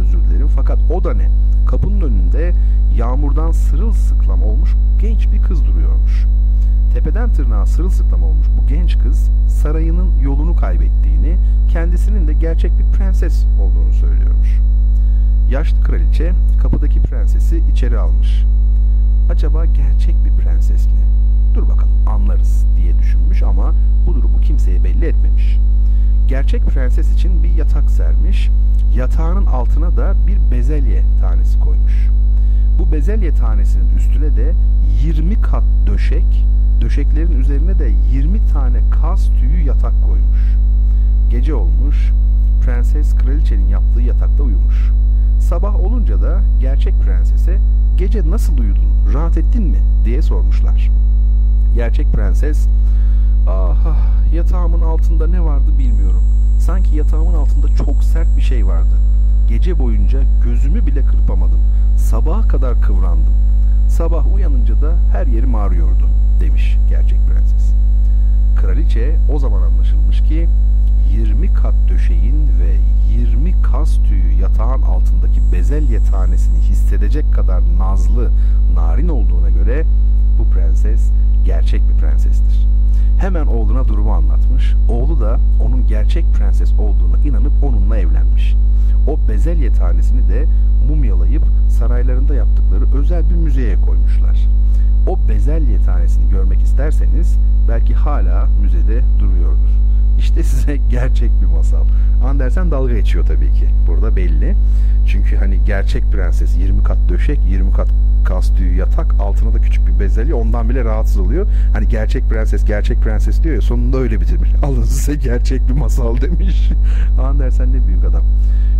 özür dilerim fakat o da ne? Kapının önünde yağmurdan sırılsıklam olmuş genç bir kız duruyormuş. Tepeden tırnağa sırılsıklam olmuş bu genç kız sarayının yolunu kaybettiğini, kendisinin de gerçek bir prenses olduğunu söylüyormuş. Yaşlı kraliçe kapıdaki prensesi içeri almış. Acaba gerçek bir prenses mi? Dur bakalım anlarız diye düşünmüş ama bu durumu kimseye belli etmemiş. Gerçek prenses için bir yatak sermiş, yatağının altına da bir bezelye tanesi koymuş. Bu bezelye tanesinin üstüne de 20 kat döşek, döşeklerin üzerine de 20 tane kas tüyü yatak koymuş. Gece olmuş, prenses kraliçenin yaptığı yatakta uyumuş. Sabah olunca da gerçek prensese gece nasıl uyudun, rahat ettin mi diye sormuşlar. Gerçek prenses, ah, yatağımın altında ne vardı bilmiyorum. Sanki yatağımın altında çok sert bir şey vardı. Gece boyunca gözümü bile kırpamadım. Sabaha kadar kıvrandım. Sabah uyanınca da her yerim ağrıyordu demiş gerçek prenses. Kraliçe o zaman anlaşılmış ki 20 kat döşeğin ve 20 kas tüyü yatağın altındaki bezelye tanesini hissedecek kadar nazlı, narin olduğuna göre bu prenses gerçek bir prensestir. Hemen oğluna durumu anlatmış. Oğlu da onun gerçek prenses olduğuna inanıp onunla evlenmiş. O bezelye tanesini de mumyalayıp saraylarında yaptıkları özel bir müzeye koymuşlar. O bezelye tanesini görmek isterseniz belki hala müzede duruyordur. İşte size gerçek bir masal. Andersen dalga geçiyor tabii ki. Burada belli. Çünkü hani gerçek prenses 20 kat döşek, 20 kat kastüyü yatak, altına da küçük bir bezelye ondan bile rahatsız oluyor. Hani gerçek prenses, gerçek prenses diyor ya sonunda öyle bitirmiş. Alın size gerçek bir masal demiş. Andersen ne büyük adam.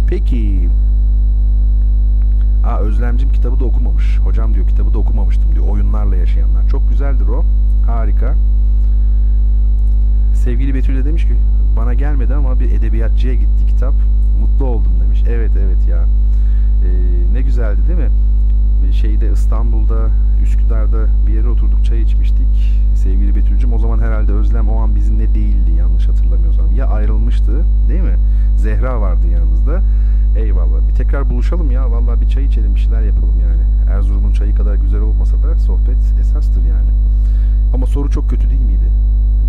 Peki Aa, Özlemcim kitabı da okumamış. Hocam diyor kitabı da okumamıştım diyor. Oyunlarla yaşayanlar. Çok güzeldir o. Harika. Sevgili Betül de demiş ki bana gelmedi ama bir edebiyatçıya gitti kitap. Mutlu oldum demiş. Evet evet ya. Ee, ne güzeldi değil mi? Şeyde İstanbul'da Üsküdar'da bir yere oturduk çay içmiştik. Sevgili Betül'cüm o zaman herhalde Özlem o an bizimle değildi yanlış hatırlamıyorsam. Ya ayrılmıştı değil mi? Zehra vardı yanımızda. Eyvallah. Bir tekrar buluşalım ya. Vallahi bir çay içelim bir şeyler yapalım yani. Erzurum'un çayı kadar güzel olmasa da sohbet esastır yani. Ama soru çok kötü değil miydi?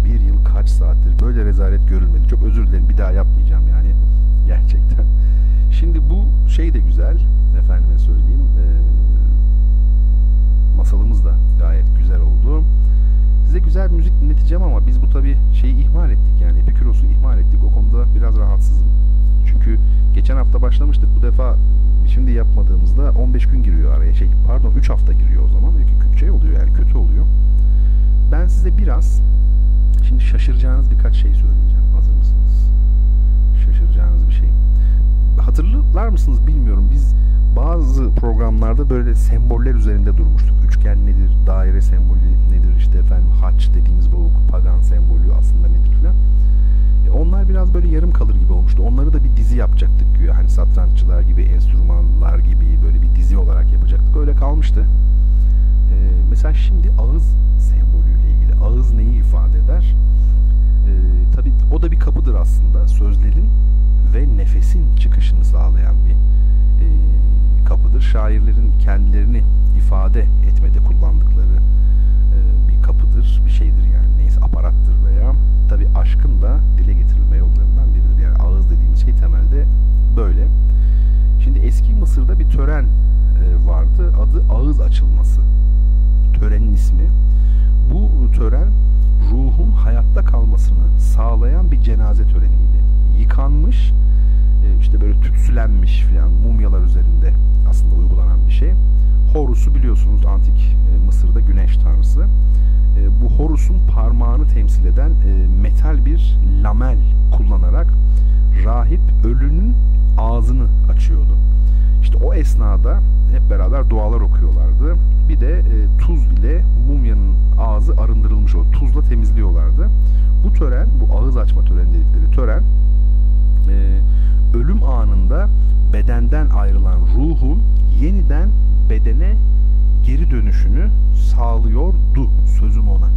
Bir yıl kaç saattir böyle rezalet görülmedi. Çok özür dilerim bir daha yapmayacağım yani. Gerçekten. Şimdi bu şey de güzel. Efendime söyleyeyim. E, masalımız da gayet güzel oldu. Size güzel bir müzik dinleteceğim ama biz bu tabi şeyi ihmal ettik yani Epiküros'u ihmal ettik. O konuda biraz rahatsızım. Çünkü geçen hafta başlamıştık. Bu defa şimdi yapmadığımızda 15 gün giriyor araya. Şey pardon 3 hafta giriyor o zaman. Şey oluyor yani kötü oluyor. Ben size biraz şimdi şaşıracağınız birkaç şey söyleyeceğim. Hazır mısınız? Şaşıracağınız bir şey. Hatırlar mısınız bilmiyorum. Biz bazı programlarda böyle semboller üzerinde durmuştuk. Üçgen nedir, daire sembolü nedir, işte efendim haç dediğimiz bu pagan sembolü aslında nedir filan. E onlar biraz böyle yarım kalır gibi olmuştu. Onları da bir dizi yapacaktık güya. Hani satranççılar gibi, enstrümanlar gibi böyle bir dizi olarak yapacaktık. Öyle kalmıştı. E, mesela şimdi ağız sembolüyle. Ağız neyi ifade eder? E, tabii o da bir kapıdır aslında. Sözlerin ve nefesin çıkışını sağlayan bir e, kapıdır. Şairlerin kendilerini ifade etmede kullandıkları e, bir kapıdır, bir şeydir yani. Neyse aparattır veya tabi aşkın da dile getirilme yollarından biridir. Yani ağız dediğimiz şey temelde böyle. Şimdi eski Mısır'da bir tören e, vardı. Adı ağız açılması. Törenin ismi. Bu tören ruhun hayatta kalmasını sağlayan bir cenaze töreniydi. Yıkanmış, e, işte böyle tütsülenmiş filan mumyalar üzerinde aslında uygulanan bir şey. Horus'u biliyorsunuz antik e, Mısır'da güneş tanrısı. E, bu Horus'un parmağını temsil eden metal bir lamel kullanarak rahip ölünün ağzını açıyordu. İşte o esnada hep beraber dualar okuyorlardı. Bir de tuz ile mumyanın açma töreni dedikleri tören ölüm anında bedenden ayrılan ruhun yeniden bedene geri dönüşünü sağlıyordu sözüm ona.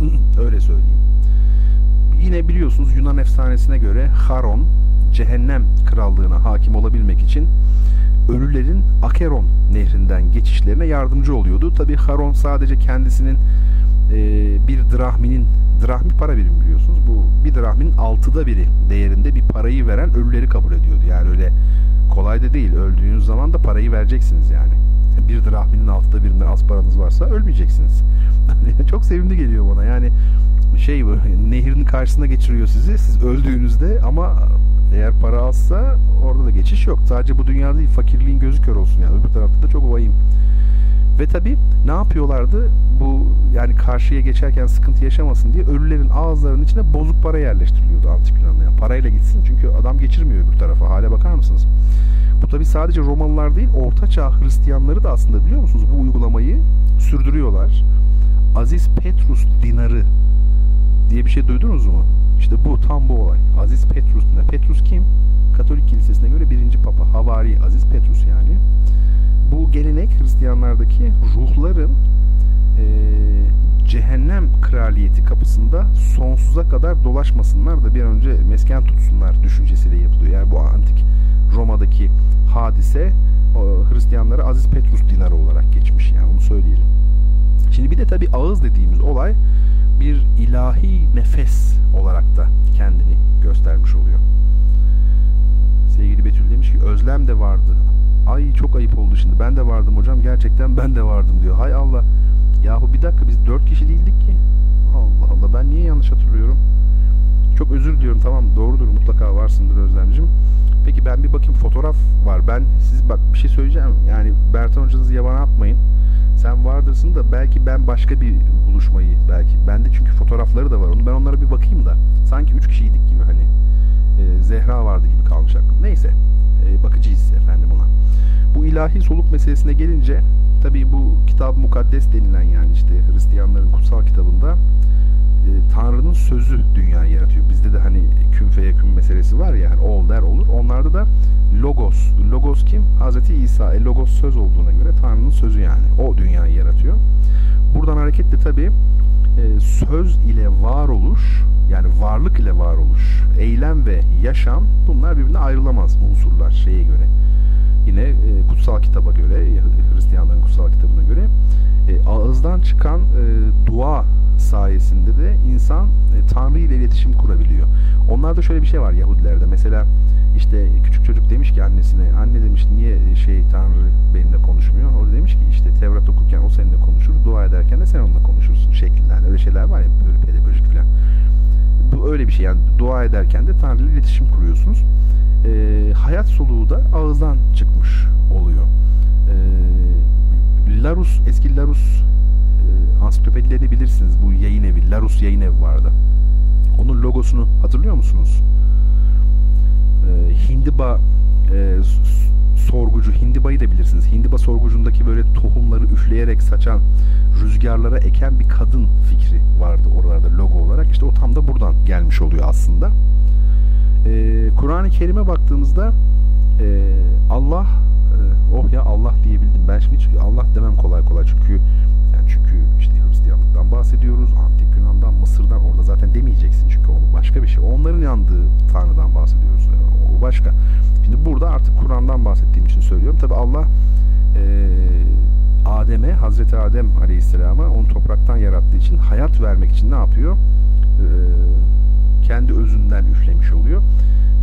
Öyle söyleyeyim. Yine biliyorsunuz Yunan efsanesine göre Haron cehennem krallığına hakim olabilmek için ölülerin Akeron nehrinden geçişlerine yardımcı oluyordu. Tabi Haron sadece kendisinin e, bir drahminin drahmi para birimi biliyorsunuz. Bu bir drahmin altıda biri değerinde bir parayı veren ölüleri kabul ediyordu. Yani öyle kolay da değil. Öldüğünüz zaman da parayı vereceksiniz yani. Bir drahminin altıda birinden az paranız varsa ölmeyeceksiniz. Çok sevimli geliyor bana. Yani şey bu nehrin karşısına geçiriyor sizi. Siz öldüğünüzde ama eğer para azsa orada da geçiş yok. Sadece bu dünyada değil fakirliğin gözü kör olsun yani. Öbür tarafta da çok vahim. Ve tabi ne yapıyorlardı? Bu yani karşıya geçerken sıkıntı yaşamasın diye ölülerin ağızlarının içine bozuk para yerleştiriliyordu antik Yunan'da. Yani parayla gitsin çünkü adam geçirmiyor öbür tarafa. Hale bakar mısınız? Bu tabi sadece Romalılar değil Orta Çağ Hristiyanları da aslında biliyor musunuz bu uygulamayı sürdürüyorlar. Aziz Petrus dinarı diye bir şey duydunuz mu? İşte bu tam bu olay. Aziz Petrus dinarı. Petrus kim? Katolik kilisesine göre birinci papa. Havari Aziz Petrus yani bu gelenek Hristiyanlardaki ruhların e, cehennem kraliyeti kapısında sonsuza kadar dolaşmasınlar da bir önce mesken tutsunlar düşüncesiyle yapılıyor. Yani bu antik Roma'daki hadise Hristiyanlara Aziz Petrus dinarı olarak geçmiş yani onu söyleyelim. Şimdi bir de tabi ağız dediğimiz olay bir ilahi nefes olarak da kendini göstermiş oluyor. Sevgili Betül demiş ki özlem de vardı Ay çok ayıp oldu şimdi. Ben de vardım hocam. Gerçekten ben de vardım diyor. Hay Allah. Yahu bir dakika biz dört kişi değildik ki. Allah Allah ben niye yanlış hatırlıyorum? Çok özür diliyorum tamam doğrudur mutlaka varsındır Özlemciğim. Peki ben bir bakayım fotoğraf var. Ben siz bak bir şey söyleyeceğim. Yani Bertan hocanızı yabana atmayın. Sen vardırsın da belki ben başka bir buluşmayı belki. Bende çünkü fotoğrafları da var. Onu ben onlara bir bakayım da. Sanki üç kişiydik gibi hani. E, Zehra vardı gibi kalmış aklım. Neyse. E, bakacağız efendim ona. Bu ilahi soluk meselesine gelince tabi bu kitab mukaddes denilen yani işte Hristiyanların kutsal kitabında e, Tanrı'nın sözü dünyayı yaratıyor. Bizde de hani kün feyekün meselesi var ya hani ol der olur. Onlarda da logos. Logos kim? Hazreti İsa. E, logos söz olduğuna göre Tanrı'nın sözü yani. O dünyayı yaratıyor. Buradan hareketle tabi e, söz ile varoluş yani varlık ile varoluş, eylem ve yaşam bunlar birbirine ayrılamaz unsurlar şeye göre yine e, kutsal kitaba göre Hristiyanların kutsal kitabına göre e, ağızdan çıkan e, dua sayesinde de insan Tanrı ile iletişim kurabiliyor. Onlarda şöyle bir şey var Yahudilerde. Mesela işte küçük çocuk demiş ki annesine anne demiş niye şey Tanrı benimle konuşmuyor? O da demiş ki işte Tevrat okurken o seninle konuşur, dua ederken de sen onunla konuşursun şeklinden. Öyle şeyler var ya böyle pedagojik falan. Bu öyle bir şey yani dua ederken de Tanrı ile iletişim kuruyorsunuz e, hayat soluğu da ağızdan çıkmış oluyor. E, Larus, eski Larus e, ansiklopedilerini bilirsiniz. Bu yayın evi, Larus yayın evi vardı. Onun logosunu hatırlıyor musunuz? E, Hindiba e, sorgucu, Hindiba'yı da bilirsiniz. Hindiba sorgucundaki böyle tohumları üfleyerek saçan, rüzgarlara eken bir kadın fikri vardı oralarda logo olarak. İşte o tam da buradan gelmiş oluyor aslında e, Kur'an-ı Kerim'e baktığımızda e, Allah e, oh ya Allah diyebildim. Ben şimdi hiç Allah demem kolay kolay çünkü yani çünkü işte Hristiyanlıktan bahsediyoruz. Antik Yunan'dan, Mısır'dan orada zaten demeyeceksin çünkü onu başka bir şey. Onların yandığı Tanrı'dan bahsediyoruz. O başka. Şimdi burada artık Kur'an'dan bahsettiğim için söylüyorum. Tabi Allah e, Adem'e, Hazreti Adem Aleyhisselam'a onu topraktan yarattığı için hayat vermek için ne yapıyor? Eee kendi özünden üflemiş oluyor.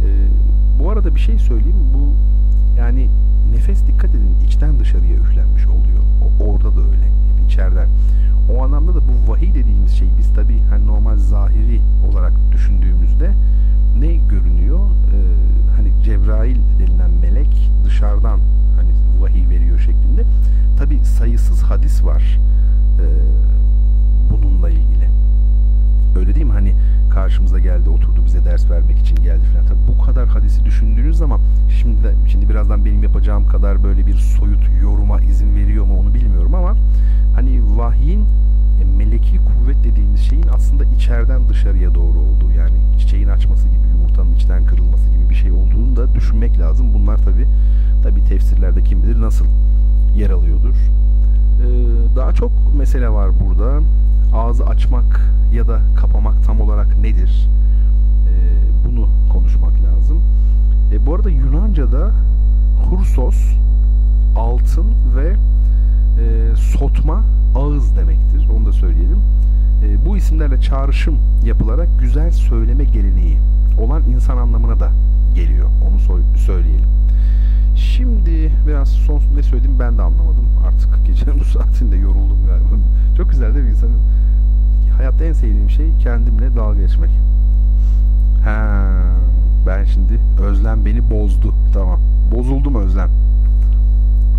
E, bu arada bir şey söyleyeyim. Bu yani nefes dikkat edin içten dışarıya üflenmiş oluyor. O, orada da öyle. içeriden. O anlamda da bu vahiy dediğimiz şey biz tabi hani normal zahiri olarak düşündüğümüzde ne görünüyor? Ee, hani Cebrail denilen melek dışarıdan hani vahiy veriyor şeklinde. Tabi sayısız hadis var e, bununla ilgili. Öyle değil mi? Hani karşımıza geldi oturdu bize ders vermek için geldi falan. Tabii bu kadar hadisi düşündüğünüz zaman şimdi de, şimdi birazdan benim yapacağım kadar böyle bir soyut yoruma izin veriyor mu onu bilmiyorum ama hani vahyin e, meleki kuvvet dediğimiz şeyin aslında içeriden dışarıya doğru olduğu yani çiçeğin açması gibi yumurtanın içten kırılması gibi bir şey olduğunu da düşünmek lazım. Bunlar tabi tabi tefsirlerde kim bilir nasıl yer alıyordur. Ee, daha çok mesele var burada. Ağzı açmak ya da kapamak tam olarak nedir? Ee, bunu konuşmak lazım. E, bu arada Yunanca'da kursos altın ve e, sotma ağız demektir. Onu da söyleyelim. E, bu isimlerle çağrışım yapılarak güzel söyleme geleneği olan insan anlamına da geliyor. Onu so- söyleyelim. Şimdi biraz son ne söyledim ben de anlamadım. Artık gecenin bu saatinde yoruldum galiba. Çok güzel değil mi insanın? Hayatta en sevdiğim şey kendimle dalga geçmek. Ha, ben şimdi Özlem beni bozdu. Tamam. Bozuldum Özlem.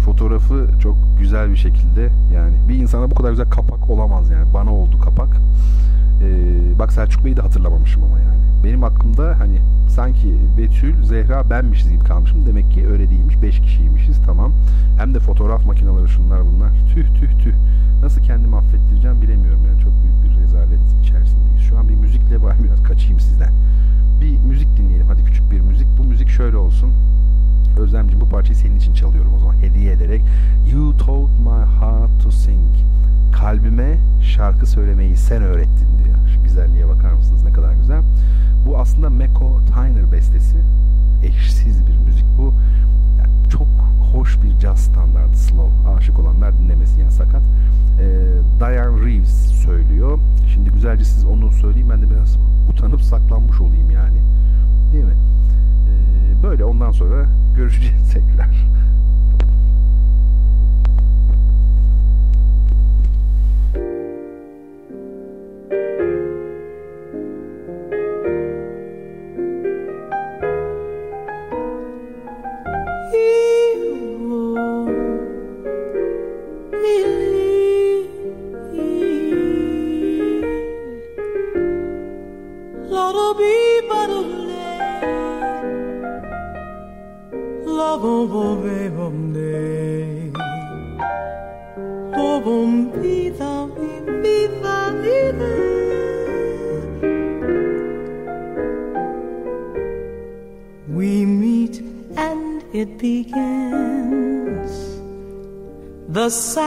Fotoğrafı çok güzel bir şekilde yani bir insana bu kadar güzel kapak olamaz yani. Bana oldu kapak. Ee, bak Selçuk Bey'i de hatırlamamışım ama yani. Benim aklımda hani sanki Betül, Zehra benmişiz gibi kalmışım. Demek ki öyle değilmiş. Beş kişiymişiz tamam. Hem de fotoğraf makineleri şunlar bunlar. Tüh tüh tüh. Nasıl kendimi affettireceğim bilemiyorum yani. Çok büyük bir rezalet içerisindeyiz. Şu an bir müzikle bari biraz kaçayım sizden. Bir müzik dinleyelim. Hadi küçük bir müzik. Bu müzik şöyle olsun. Özlemciğim bu parçayı senin için çalıyorum o zaman hediye ederek. You taught my heart to sing. Kalbime şarkı söylemeyi sen öğrettin diyor. Şu güzelliğe bakar mısınız ne kadar güzel. Bu aslında Meko Tyner bestesi. Eşsiz bir müzik bu. Yani çok hoş bir jazz standardı slow. Aşık olanlar dinlemesin yani sakat. Ee, Diane Reeves söylüyor. Şimdi güzelce siz onu söyleyeyim ben de biraz utanıp saklanmış olayım yani. Değil mi? Ee, böyle ondan sonra görüşeceğiz tekrar. sun.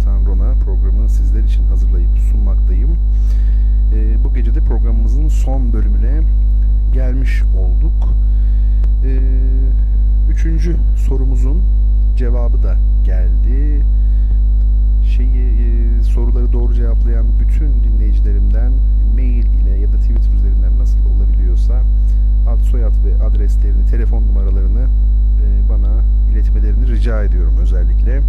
Bertan Rona programı sizler için hazırlayıp sunmaktayım. Ee, bu gece de programımızın son bölümüne gelmiş olduk. Ee, üçüncü sorumuzun cevabı da geldi şeyi e, soruları doğru cevaplayan bütün dinleyicilerimden mail ile ya da Twitter üzerinden nasıl olabiliyorsa ad soyad ve adreslerini, telefon numaralarını e, bana iletmelerini rica ediyorum özellikle.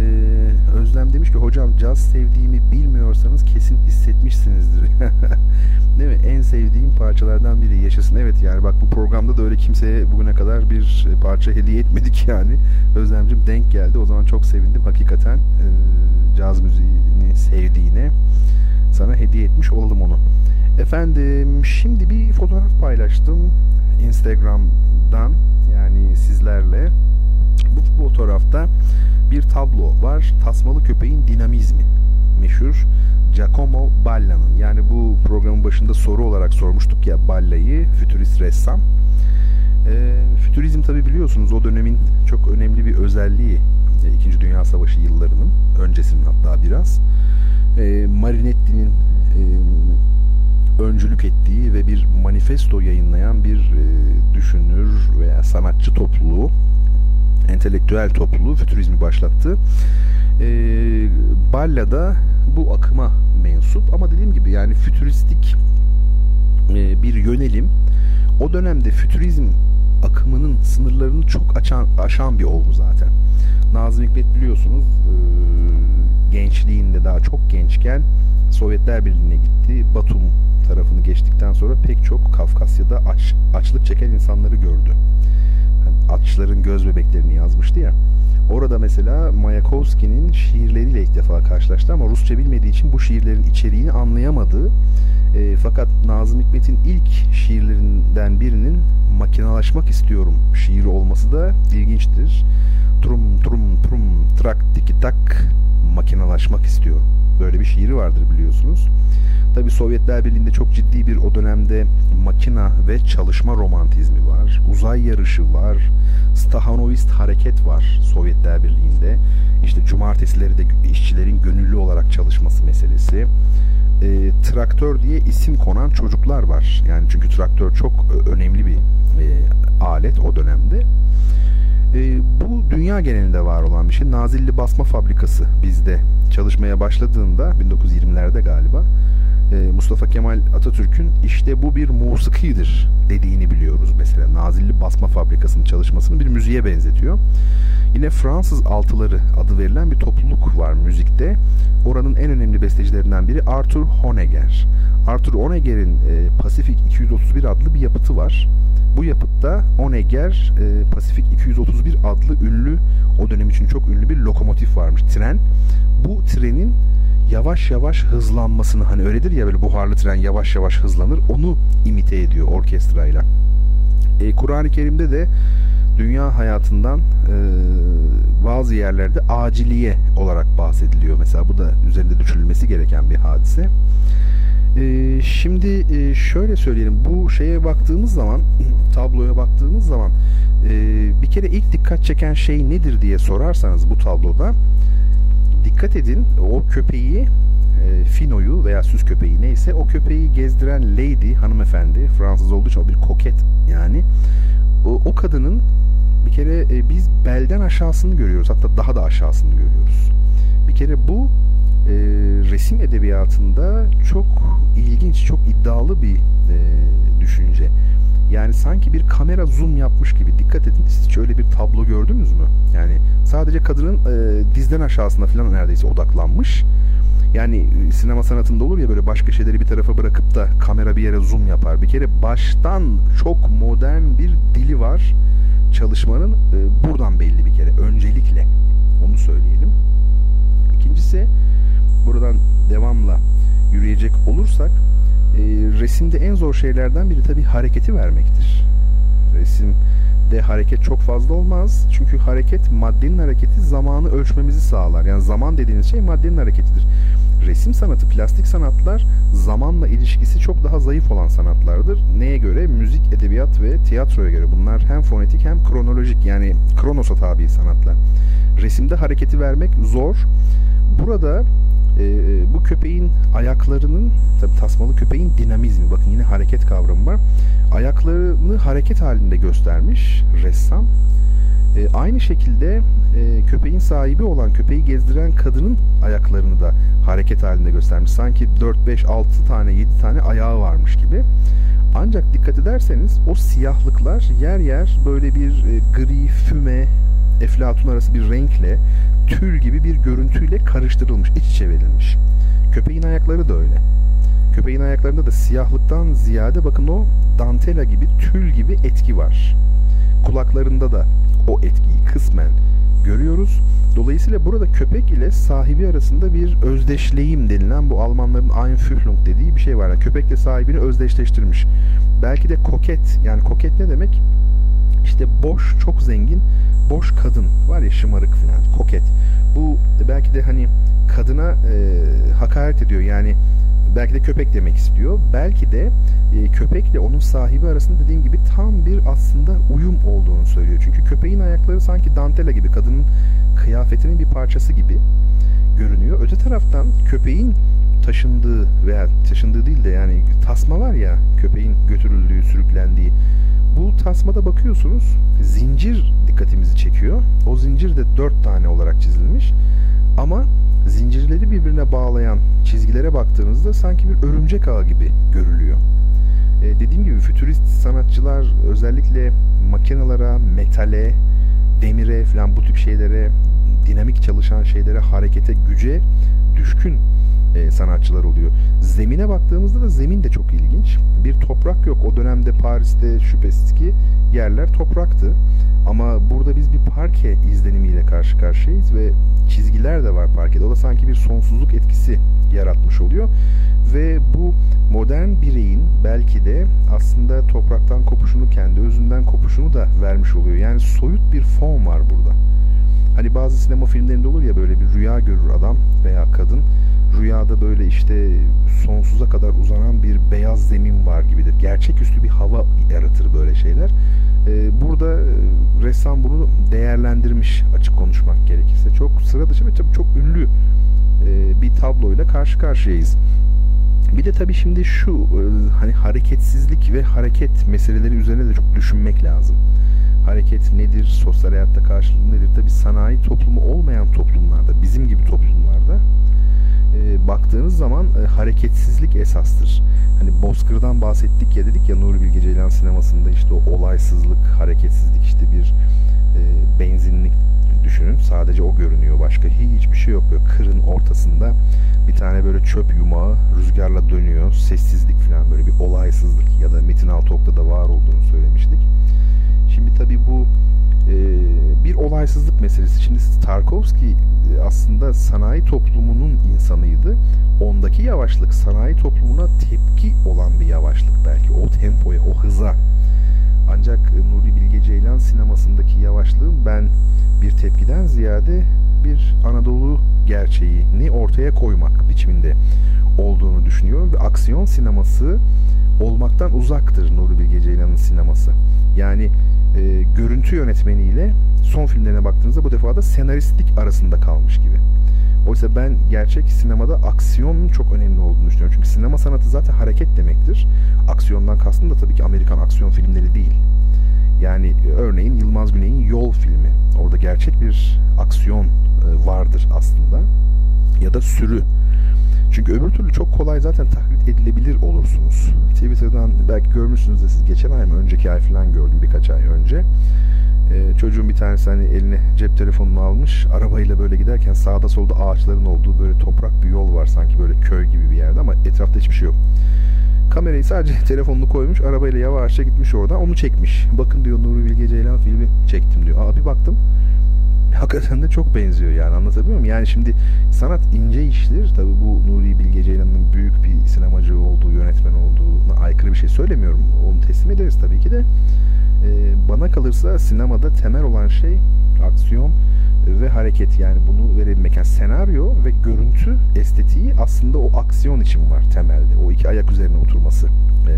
E, Özlem demiş ki hocam caz sevdiğimi bilmiyorsanız kesin hissetmişsinizdir. Değil mi? En sevdiğim parçalardan biri yaşasın. Evet yani bak bu programda da öyle kimseye bugüne kadar bir parça hediye etmedik yani. Özlemcim denk geldi. O zaman çok sevindim hakikaten e, caz müziğini sevdiğine. Sana hediye etmiş oldum onu. Efendim şimdi bir fotoğraf paylaştım Instagram'dan yani sizlerle. Bu fotoğrafta bir tablo var. Tasmalı köpeğin dinamizmi meşhur Giacomo Balla'nın yani bu programın başında soru olarak sormuştuk ya Balla'yı fütürist ressam. E, fütürizm tabi biliyorsunuz o dönemin çok önemli bir özelliği e, İkinci Dünya Savaşı yıllarının öncesinin hatta biraz. E, Marinetti'nin e, öncülük ettiği ve bir manifesto yayınlayan bir e, düşünür veya sanatçı topluluğu entelektüel topluluğu fütürizmi başlattı. E, Balla da bu akıma mensup ama dediğim gibi yani fütüristik e, bir yönelim o dönemde fütürizm akımının sınırlarını çok açan, aşan bir olgu zaten. Nazım Hikmet biliyorsunuz e, gençliğinde daha çok gençken Sovyetler Birliği'ne gitti. Batum tarafını geçtikten sonra pek çok Kafkasya'da aç, açlık çeken insanları gördü. Yani açların göz bebeklerini yazmıştı ya. Orada mesela Mayakovski'nin şiirleriyle ilk defa karşılaştı ama Rusça bilmediği için bu şiirlerin içeriğini anlayamadı. E, fakat Nazım Hikmet'in ilk şiirlerinden birinin makinalaşmak istiyorum şiiri olması da ilginçtir. Trum trum trum trak tiki tak makinalaşmak istiyorum. Böyle bir şiiri vardır biliyorsunuz. Tabi Sovyetler Birliği'nde çok ciddi bir o dönemde makina ve çalışma romantizmi var. Uzay yarışı var. Stahanovist hareket var Sovyetler Birliği'nde. İşte cumartesileri de işçilerin gönüllü olarak çalışması meselesi. E, traktör diye isim konan çocuklar var. Yani çünkü traktör çok önemli bir e, alet o dönemde. E, bu dünya genelinde var olan bir şey. Nazilli Basma Fabrikası bizde çalışmaya başladığında 1920'lerde galiba e, Mustafa Kemal Atatürk'ün işte bu bir musikidir dediğini biliyoruz mesela. Nazilli Basma Fabrikası'nın çalışmasını bir müziğe benzetiyor. Yine Fransız Altıları adı verilen bir topluluk var müzikte. Oranın en önemli bestecilerinden biri Arthur Honegger. Arthur Honegger'in e, Pasifik 231 adlı bir yapıtı var. Bu yapıtta Honegger e, Pasifik 231 adlı ünlü o dönem için çok ünlü bir lokomotif varmış tren. Bu trenin yavaş yavaş hızlanmasını hani öyledir ya böyle buharlı tren yavaş yavaş hızlanır onu imite ediyor orkestrayla. E, Kur'an-ı Kerim'de de dünya hayatından e, bazı yerlerde aciliye olarak bahsediliyor. Mesela bu da üzerinde düşünülmesi gereken bir hadise. E, şimdi e, şöyle söyleyelim bu şeye baktığımız zaman tabloya baktığımız zaman e, bir kere ilk dikkat çeken şey nedir diye sorarsanız bu tabloda dikkat edin o köpeği e, Fino'yu veya süs köpeği neyse o köpeği gezdiren lady hanımefendi Fransız olduğu için o bir koket yani. O, o kadının bir kere e, biz belden aşağısını görüyoruz hatta daha da aşağısını görüyoruz. Bir kere bu e, resim edebiyatında çok ilginç çok iddialı bir e, düşünce yani sanki bir kamera zoom yapmış gibi dikkat edin siz şöyle bir tablo gördünüz mü yani sadece kadının e, dizden aşağısına falan neredeyse odaklanmış yani e, sinema sanatında olur ya böyle başka şeyleri bir tarafa bırakıp da kamera bir yere zoom yapar. Bir kere baştan çok modern bir dili var. çalışmanın e, buradan belli bir kere. Öncelikle onu söyleyelim. İkincisi buradan devamla yürüyecek olursak e, resimde en zor şeylerden biri tabii hareketi vermektir. Resimde hareket çok fazla olmaz. Çünkü hareket maddenin hareketi zamanı ölçmemizi sağlar. Yani zaman dediğiniz şey maddenin hareketidir. Resim sanatı, plastik sanatlar zamanla ilişkisi çok daha zayıf olan sanatlardır. Neye göre? Müzik, edebiyat ve tiyatroya göre. Bunlar hem fonetik hem kronolojik yani kronosa tabi sanatlar. Resimde hareketi vermek zor. Burada e, bu köpeğin ayaklarının tabi tasmalı köpeğin dinamizmi. Bakın yine hareket kavramı var. Ayaklarını hareket halinde göstermiş ressam. E, aynı şekilde e, köpeğin sahibi olan köpeği gezdiren kadının ayaklarını da hareket halinde göstermiş. Sanki 4 5 6 tane 7 tane ayağı varmış gibi. Ancak dikkat ederseniz o siyahlıklar yer yer böyle bir e, gri füme eflatun arası bir renkle tül gibi bir görüntüyle karıştırılmış, iç içe verilmiş. Köpeğin ayakları da öyle. Köpeğin ayaklarında da siyahlıktan ziyade bakın o dantela gibi, tül gibi etki var. Kulaklarında da o etkiyi kısmen görüyoruz. Dolayısıyla burada köpek ile sahibi arasında bir özdeşleyim denilen bu Almanların Einfühlung dediği bir şey var. Yani köpekle sahibini özdeşleştirmiş. Belki de koket yani koket ne demek? İşte boş, çok zengin, boş kadın var ya şımarık falan, koket. Bu belki de hani kadına e, hakaret ediyor. Yani belki de köpek demek istiyor. Belki de e, köpekle onun sahibi arasında dediğim gibi tam bir aslında uyum olduğunu söylüyor. Çünkü köpeğin ayakları sanki dantela gibi, kadının kıyafetinin bir parçası gibi görünüyor. Öte taraftan köpeğin taşındığı veya taşındığı değil de yani tasma var ya köpeğin götürüldüğü, sürüklendiği bu tasmada bakıyorsunuz zincir dikkatimizi çekiyor. O zincir de dört tane olarak çizilmiş. Ama zincirleri birbirine bağlayan çizgilere baktığınızda sanki bir örümcek ağı gibi görülüyor. Ee, dediğim gibi fütürist sanatçılar özellikle makinalara, metale, demire falan bu tip şeylere, dinamik çalışan şeylere, harekete, güce düşkün e, sanatçılar oluyor. Zemine baktığımızda da zemin de çok ilginç. Bir toprak yok. O dönemde Paris'te şüphesiz ki yerler topraktı. Ama burada biz bir parke izlenimiyle karşı karşıyayız ve çizgiler de var parkede. O da sanki bir sonsuzluk etkisi yaratmış oluyor. Ve bu modern bireyin belki de aslında topraktan kopuşunu, kendi özünden kopuşunu da vermiş oluyor. Yani soyut bir fon var burada. Hani bazı sinema filmlerinde olur ya böyle bir rüya görür adam veya kadın. Rüyada böyle işte sonsuza kadar uzanan bir beyaz zemin var gibidir. Gerçeküstü bir hava yaratır böyle şeyler. Ee, burada e, ressam bunu değerlendirmiş açık konuşmak gerekirse. Çok sıra dışı ve çok ünlü e, bir tabloyla karşı karşıyayız. Bir de tabii şimdi şu e, hani hareketsizlik ve hareket meseleleri üzerine de çok düşünmek lazım hareket nedir, sosyal hayatta karşılığı nedir? Tabi sanayi toplumu olmayan toplumlarda, bizim gibi toplumlarda e, baktığınız zaman e, hareketsizlik esastır. Hani Bozkır'dan bahsettik ya dedik ya Nuri Bilge Ceylan sinemasında işte o olaysızlık, hareketsizlik işte bir e, benzinlik düşünün. Sadece o görünüyor. Başka hiçbir şey yok. Böyle kırın ortasında bir tane böyle çöp yumağı rüzgarla dönüyor. Sessizlik falan böyle bir olaysızlık ya da Metin Altok'ta da var olduğunu söylemiştik. Şimdi tabii bu e, bir olaysızlık meselesi. Şimdi Tarkovski e, aslında sanayi toplumunun insanıydı. Ondaki yavaşlık sanayi toplumuna tepki olan bir yavaşlık belki. O tempoya, o hıza. Ancak Nuri Bilge Ceylan sinemasındaki yavaşlığın ben bir tepkiden ziyade bir Anadolu gerçeğini ortaya koymak biçiminde olduğunu düşünüyorum ve aksiyon sineması olmaktan uzaktır Nuri Bilge Ceylan'ın sineması. Yani e, görüntü yönetmeniyle son filmlerine baktığınızda bu defa da senaristlik arasında kalmış gibi. Oysa ben gerçek sinemada aksiyonun çok önemli olduğunu düşünüyorum. Çünkü sinema sanatı zaten hareket demektir. Aksiyondan kastım da tabii ki Amerikan aksiyon filmleri değil. Yani örneğin Yılmaz Güney'in Yol filmi. Orada gerçek bir aksiyon e, vardır aslında. Ya da Sürü çünkü öbür türlü çok kolay zaten taklit edilebilir olursunuz. Twitter'dan belki görmüşsünüz de siz geçen ay mı önceki ay falan gördüm birkaç ay önce. Ee, çocuğun bir tanesi hani eline cep telefonunu almış arabayla böyle giderken sağda solda ağaçların olduğu böyle toprak bir yol var sanki böyle köy gibi bir yerde ama etrafta hiçbir şey yok. Kamerayı sadece telefonunu koymuş. Arabayla yavaşça gitmiş oradan. Onu çekmiş. Bakın diyor Nuri Bilge Ceylan filmi çektim diyor. Abi baktım hakikaten de çok benziyor yani anlatabiliyor muyum? Yani şimdi sanat ince iştir. Tabii bu Nuri Bilge Ceylan'ın büyük bir sinemacı olduğu, yönetmen olduğuna aykırı bir şey söylemiyorum. Onu teslim ederiz tabii ki de. Ee, bana kalırsa sinemada temel olan şey aksiyon ve hareket yani bunu verebilmek. Yani senaryo ve görüntü estetiği aslında o aksiyon için var temelde. O iki ayak üzerine oturması e,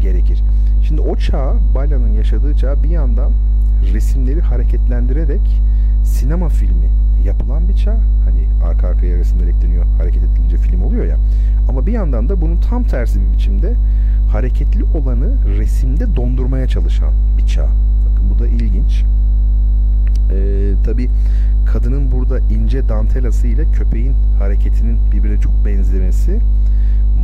gerekir. Şimdi o çağ, Bala'nın yaşadığı çağ bir yandan resimleri hareketlendirerek sinema filmi yapılan bir çağ. Hani arka arkaya resimler ekleniyor, hareket edilince film oluyor ya. Ama bir yandan da bunun tam tersi bir biçimde hareketli olanı resimde dondurmaya çalışan bir çağ. Bakın bu da ilginç. Ee, tabii kadının burada ince dantelası ile köpeğin hareketinin birbirine çok benzemesi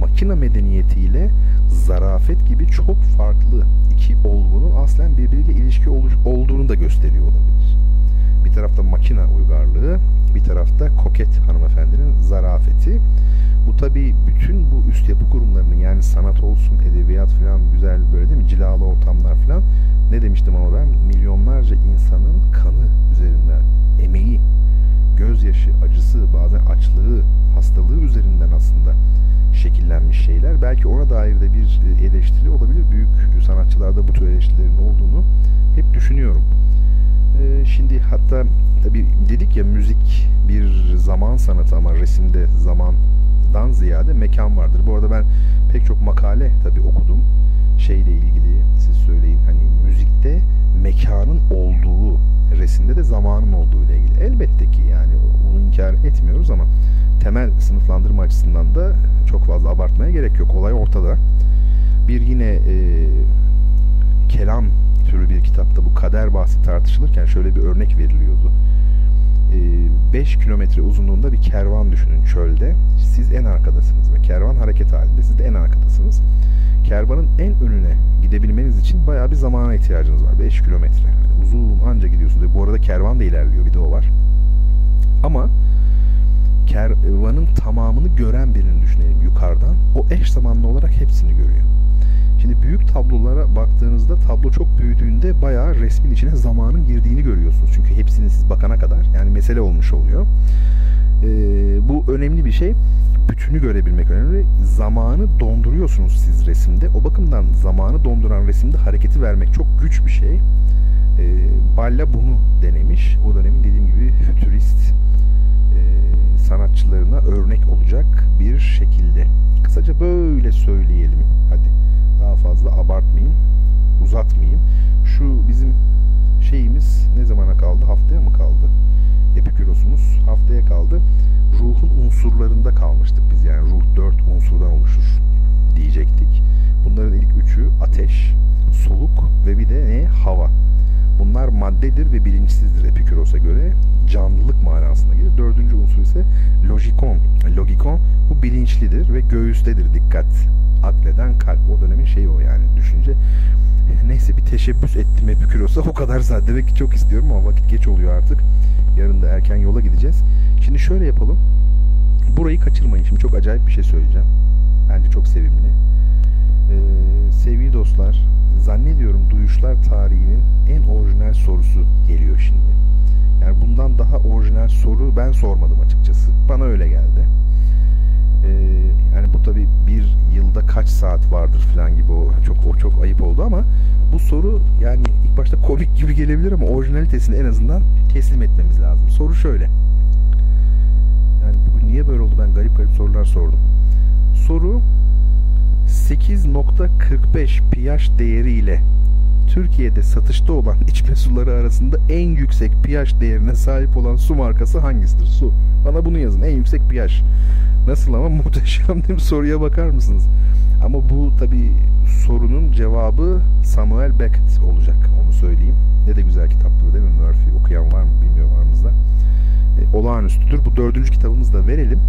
makina medeniyetiyle zarafet gibi çok farklı iki olgunun aslen birbiriyle ilişki oluş, olduğunu da gösteriyor olabilir. Bir tarafta makina uygarlığı, bir tarafta koket hanımefendinin zarafeti. Bu tabi bütün bu üst yapı kurumlarının yani sanat olsun, edebiyat falan güzel böyle değil mi cilalı ortamlar falan ne demiştim ama ben milyonlarca insanın kanı üzerinden emeği, gözyaşı, acısı, bazen açlığı, hastalığı üzerinden aslında şekillenmiş şeyler. Belki ona dair de bir e, eleştiri olabilir. Büyük sanatçılarda bu tür eleştirilerin olduğunu hep düşünüyorum. Ee, şimdi hatta tabi dedik ya müzik bir zaman sanatı ama resimde zamandan ziyade mekan vardır. Bu arada ben pek çok makale tabi okudum şeyle ilgili siz söyleyin hani müzikte mekanın olduğu resimde de zamanın olduğu ile ilgili. Elbette ki yani bunu inkar etmiyoruz ama temel sınıflandırma açısından da çok fazla abartmaya gerek yok. Olay ortada. Bir yine e, kelam türü bir kitapta bu kader bahsi tartışılırken şöyle bir örnek veriliyordu. 5 e, kilometre uzunluğunda bir kervan düşünün çölde. Siz en arkadasınız ve kervan hareket halinde. Siz de en arkadasınız. Kervanın en önüne gidebilmeniz için bayağı bir zamana ihtiyacınız var. 5 kilometre. Yani uzun anca gidiyorsunuz. Bu arada kervan da ilerliyor bir de o var. Ama kervanın tamamını gören birini düşünelim yukarıdan. O eş zamanlı olarak hepsini görüyor. Şimdi büyük tablolara baktığınızda tablo çok büyüdüğünde bayağı resmin içine zamanın girdiğini görüyorsunuz. Çünkü hepsini siz bakana kadar yani mesele olmuş oluyor. Ee, bu önemli bir şey. Bütünü görebilmek önemli. Zamanı donduruyorsunuz siz resimde. O bakımdan zamanı donduran resimde hareketi vermek çok güç bir şey. Ee, Balla bunu denemiş. O dönemin dediğim gibi fütürist e, sanatçılarına örnek olacak bir şekilde. Kısaca böyle söyleyelim. Hadi daha fazla abartmayayım, uzatmayayım. Şu bizim şeyimiz ne zamana kaldı? Haftaya mı kaldı? Epikürosumuz haftaya kaldı. Ruhun unsurlarında kalmıştık biz yani ruh dört unsurdan oluşur diyecektik. Bunların ilk üçü ateş, soluk ve bir de ne? Hava. Bunlar maddedir ve bilinçsizdir Epiküros'a göre. Canlılık manasına gelir. Dördüncü unsur ise logikon. Logikon bu bilinçlidir ve göğüstedir dikkat. Akleden kalp. O dönemin şeyi o yani düşünce. Neyse bir teşebbüs ettim Epiküros'a. O kadar zaten. Demek ki çok istiyorum ama vakit geç oluyor artık. Yarın da erken yola gideceğiz. Şimdi şöyle yapalım. Burayı kaçırmayın. Şimdi çok acayip bir şey söyleyeceğim. Bence çok sevimli. Ee, sevgili dostlar, zannediyorum duyuşlar tarihinin en orijinal sorusu geliyor şimdi. Yani bundan daha orijinal soru ben sormadım açıkçası. Bana öyle geldi. Ee, yani bu tabi bir yılda kaç saat vardır falan gibi o çok o çok ayıp oldu ama bu soru yani ilk başta komik gibi gelebilir ama orijinalitesini en azından teslim etmemiz lazım. Soru şöyle. Yani bugün niye böyle oldu ben garip garip sorular sordum. Soru 8.45 pH değeriyle Türkiye'de satışta olan içme suları arasında en yüksek pH değerine sahip olan su markası hangisidir? Su. Bana bunu yazın. En yüksek pH. Nasıl ama muhteşem değil mi? Soruya bakar mısınız? Ama bu tabi sorunun cevabı Samuel Beckett olacak. Onu söyleyeyim. Ne de güzel kitaptır değil mi? Murphy okuyan var mı bilmiyorum aramızda. E, olağanüstüdür. Bu dördüncü kitabımızı da verelim.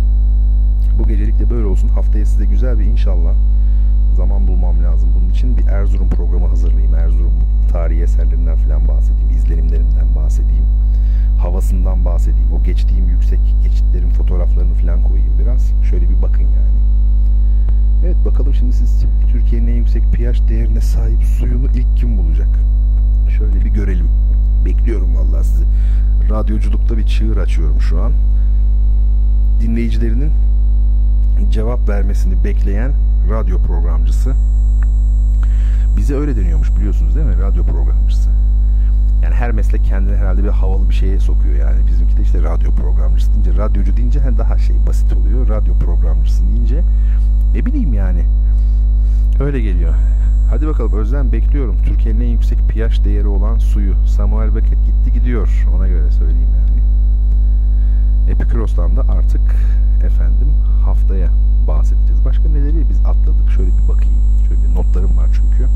Bu gecelik de böyle olsun. Haftaya size güzel bir inşallah zaman bulmam lazım. Bunun için bir Erzurum programı hazırlayayım. Erzurum tarihi eserlerinden falan bahsedeyim. izlenimlerinden bahsedeyim. Havasından bahsedeyim. O geçtiğim yüksek geçitlerin fotoğraflarını falan koyayım biraz. Şöyle bir bakın yani. Evet bakalım şimdi siz Türkiye'nin en yüksek pH değerine sahip suyunu ilk kim bulacak? Şöyle bir görelim. Bekliyorum vallahi sizi. Radyoculukta bir çığır açıyorum şu an. Dinleyicilerinin cevap vermesini bekleyen radyo programcısı. Bize öyle deniyormuş biliyorsunuz değil mi? Radyo programcısı. Yani her meslek kendine herhalde bir havalı bir şeye sokuyor yani. Bizimki de işte radyo programcısı deyince, radyocu deyince daha şey basit oluyor. Radyo programcısı deyince ne bileyim yani. Öyle geliyor. Hadi bakalım Özlem bekliyorum. Türkiye'nin en yüksek pH değeri olan suyu. Samuel Beckett gitti gidiyor. Ona göre söyleyeyim yani. Epikuros'tan da artık efendim haftaya bahsedeceğiz. Başka neleri biz atladık? Şöyle bir bakayım. Şöyle bir notlarım var çünkü.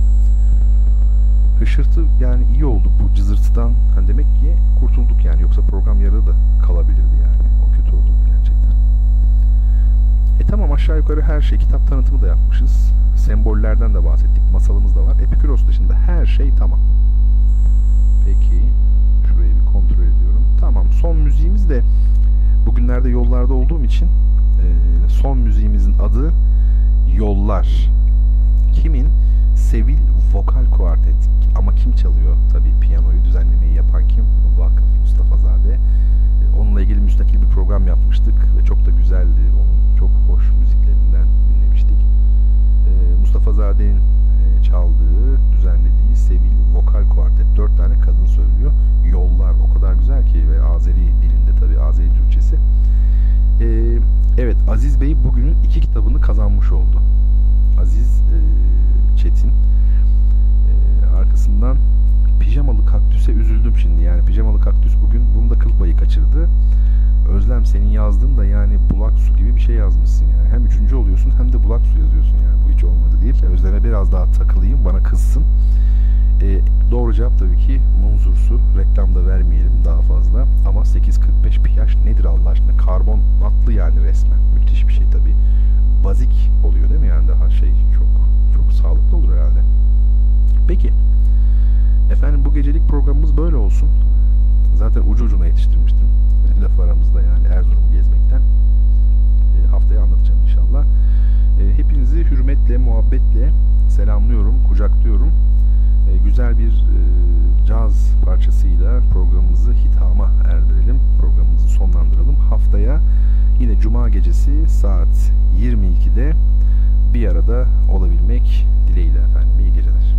Hışırtı yani iyi oldu bu cızırtıdan. Hani demek ki kurtulduk yani. Yoksa program yarıda da kalabilirdi yani. O kötü olurdu gerçekten. E tamam aşağı yukarı her şey kitap tanıtımı da yapmışız. Sembollerden de bahsettik. Masalımız da var. Epikuros dışında her şey tamam. Peki. Şurayı bir kontrol ediyorum. Tamam. Son müziğimiz de bugünlerde yollarda olduğum için e, son müziğimizin adı Yollar. Kimin? Sevil Vokal Kuartet. Ama kim çalıyor? Tabii piyanoyu düzenlemeyi yapan kim? Vakıf Mustafazade. E, onunla ilgili müstakil bir program yapmıştık ve çok da güzeldi. Onun çok hoş müziklerinden dinlemiştik. E, Mustafazade'nin e, çaldığı, düzenlediği Sevil Vokal Kuartet. Dört tane kadın söylüyor. Yollar o kadar güzel ki ve Azeri dilinde tabii Azeri Türkçesi. E, evet Aziz Bey bugünün iki kitabını kazanmış oldu. Aziz e, Çetin. E, arkasından Pijamalı Kaktüs'e üzüldüm şimdi. Yani Pijamalı Kaktüs bugün bunu da kıl kaçırdı. Özlem senin yazdığın da yani bulak su gibi bir şey yazmışsın yani. Hem üçüncü oluyorsun hem de bulak su yazıyorsun yani. Bu hiç olmadı deyip Özlem'e biraz daha takılayım bana kızsın. E, doğru cevap tabii ki munzur su. Reklamda vermeyelim daha fazla. Ama 8.45 pH nedir Allah aşkına? Karbonatlı yani resmen. Müthiş bir şey tabii. Bazik oluyor değil mi yani daha şey çok çok sağlıklı olur herhalde. Peki. Efendim bu gecelik programımız böyle olsun. Zaten ucu ucuna yetiştirmiştim. Laf aramızda yani Erzurum'u gezmekten. E, haftaya anlatacağım inşallah. E, hepinizi hürmetle, muhabbetle selamlıyorum, kucaklıyorum. E, güzel bir e, caz parçasıyla programımızı hitama erdirelim. Programımızı sonlandıralım. Haftaya yine Cuma gecesi saat 22'de bir arada olabilmek dileğiyle efendim. İyi geceler.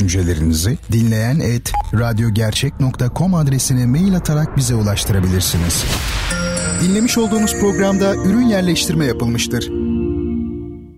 Düşüncelerinizi dinleyen et radyogercek.com adresine mail atarak bize ulaştırabilirsiniz. Dinlemiş olduğunuz programda ürün yerleştirme yapılmıştır.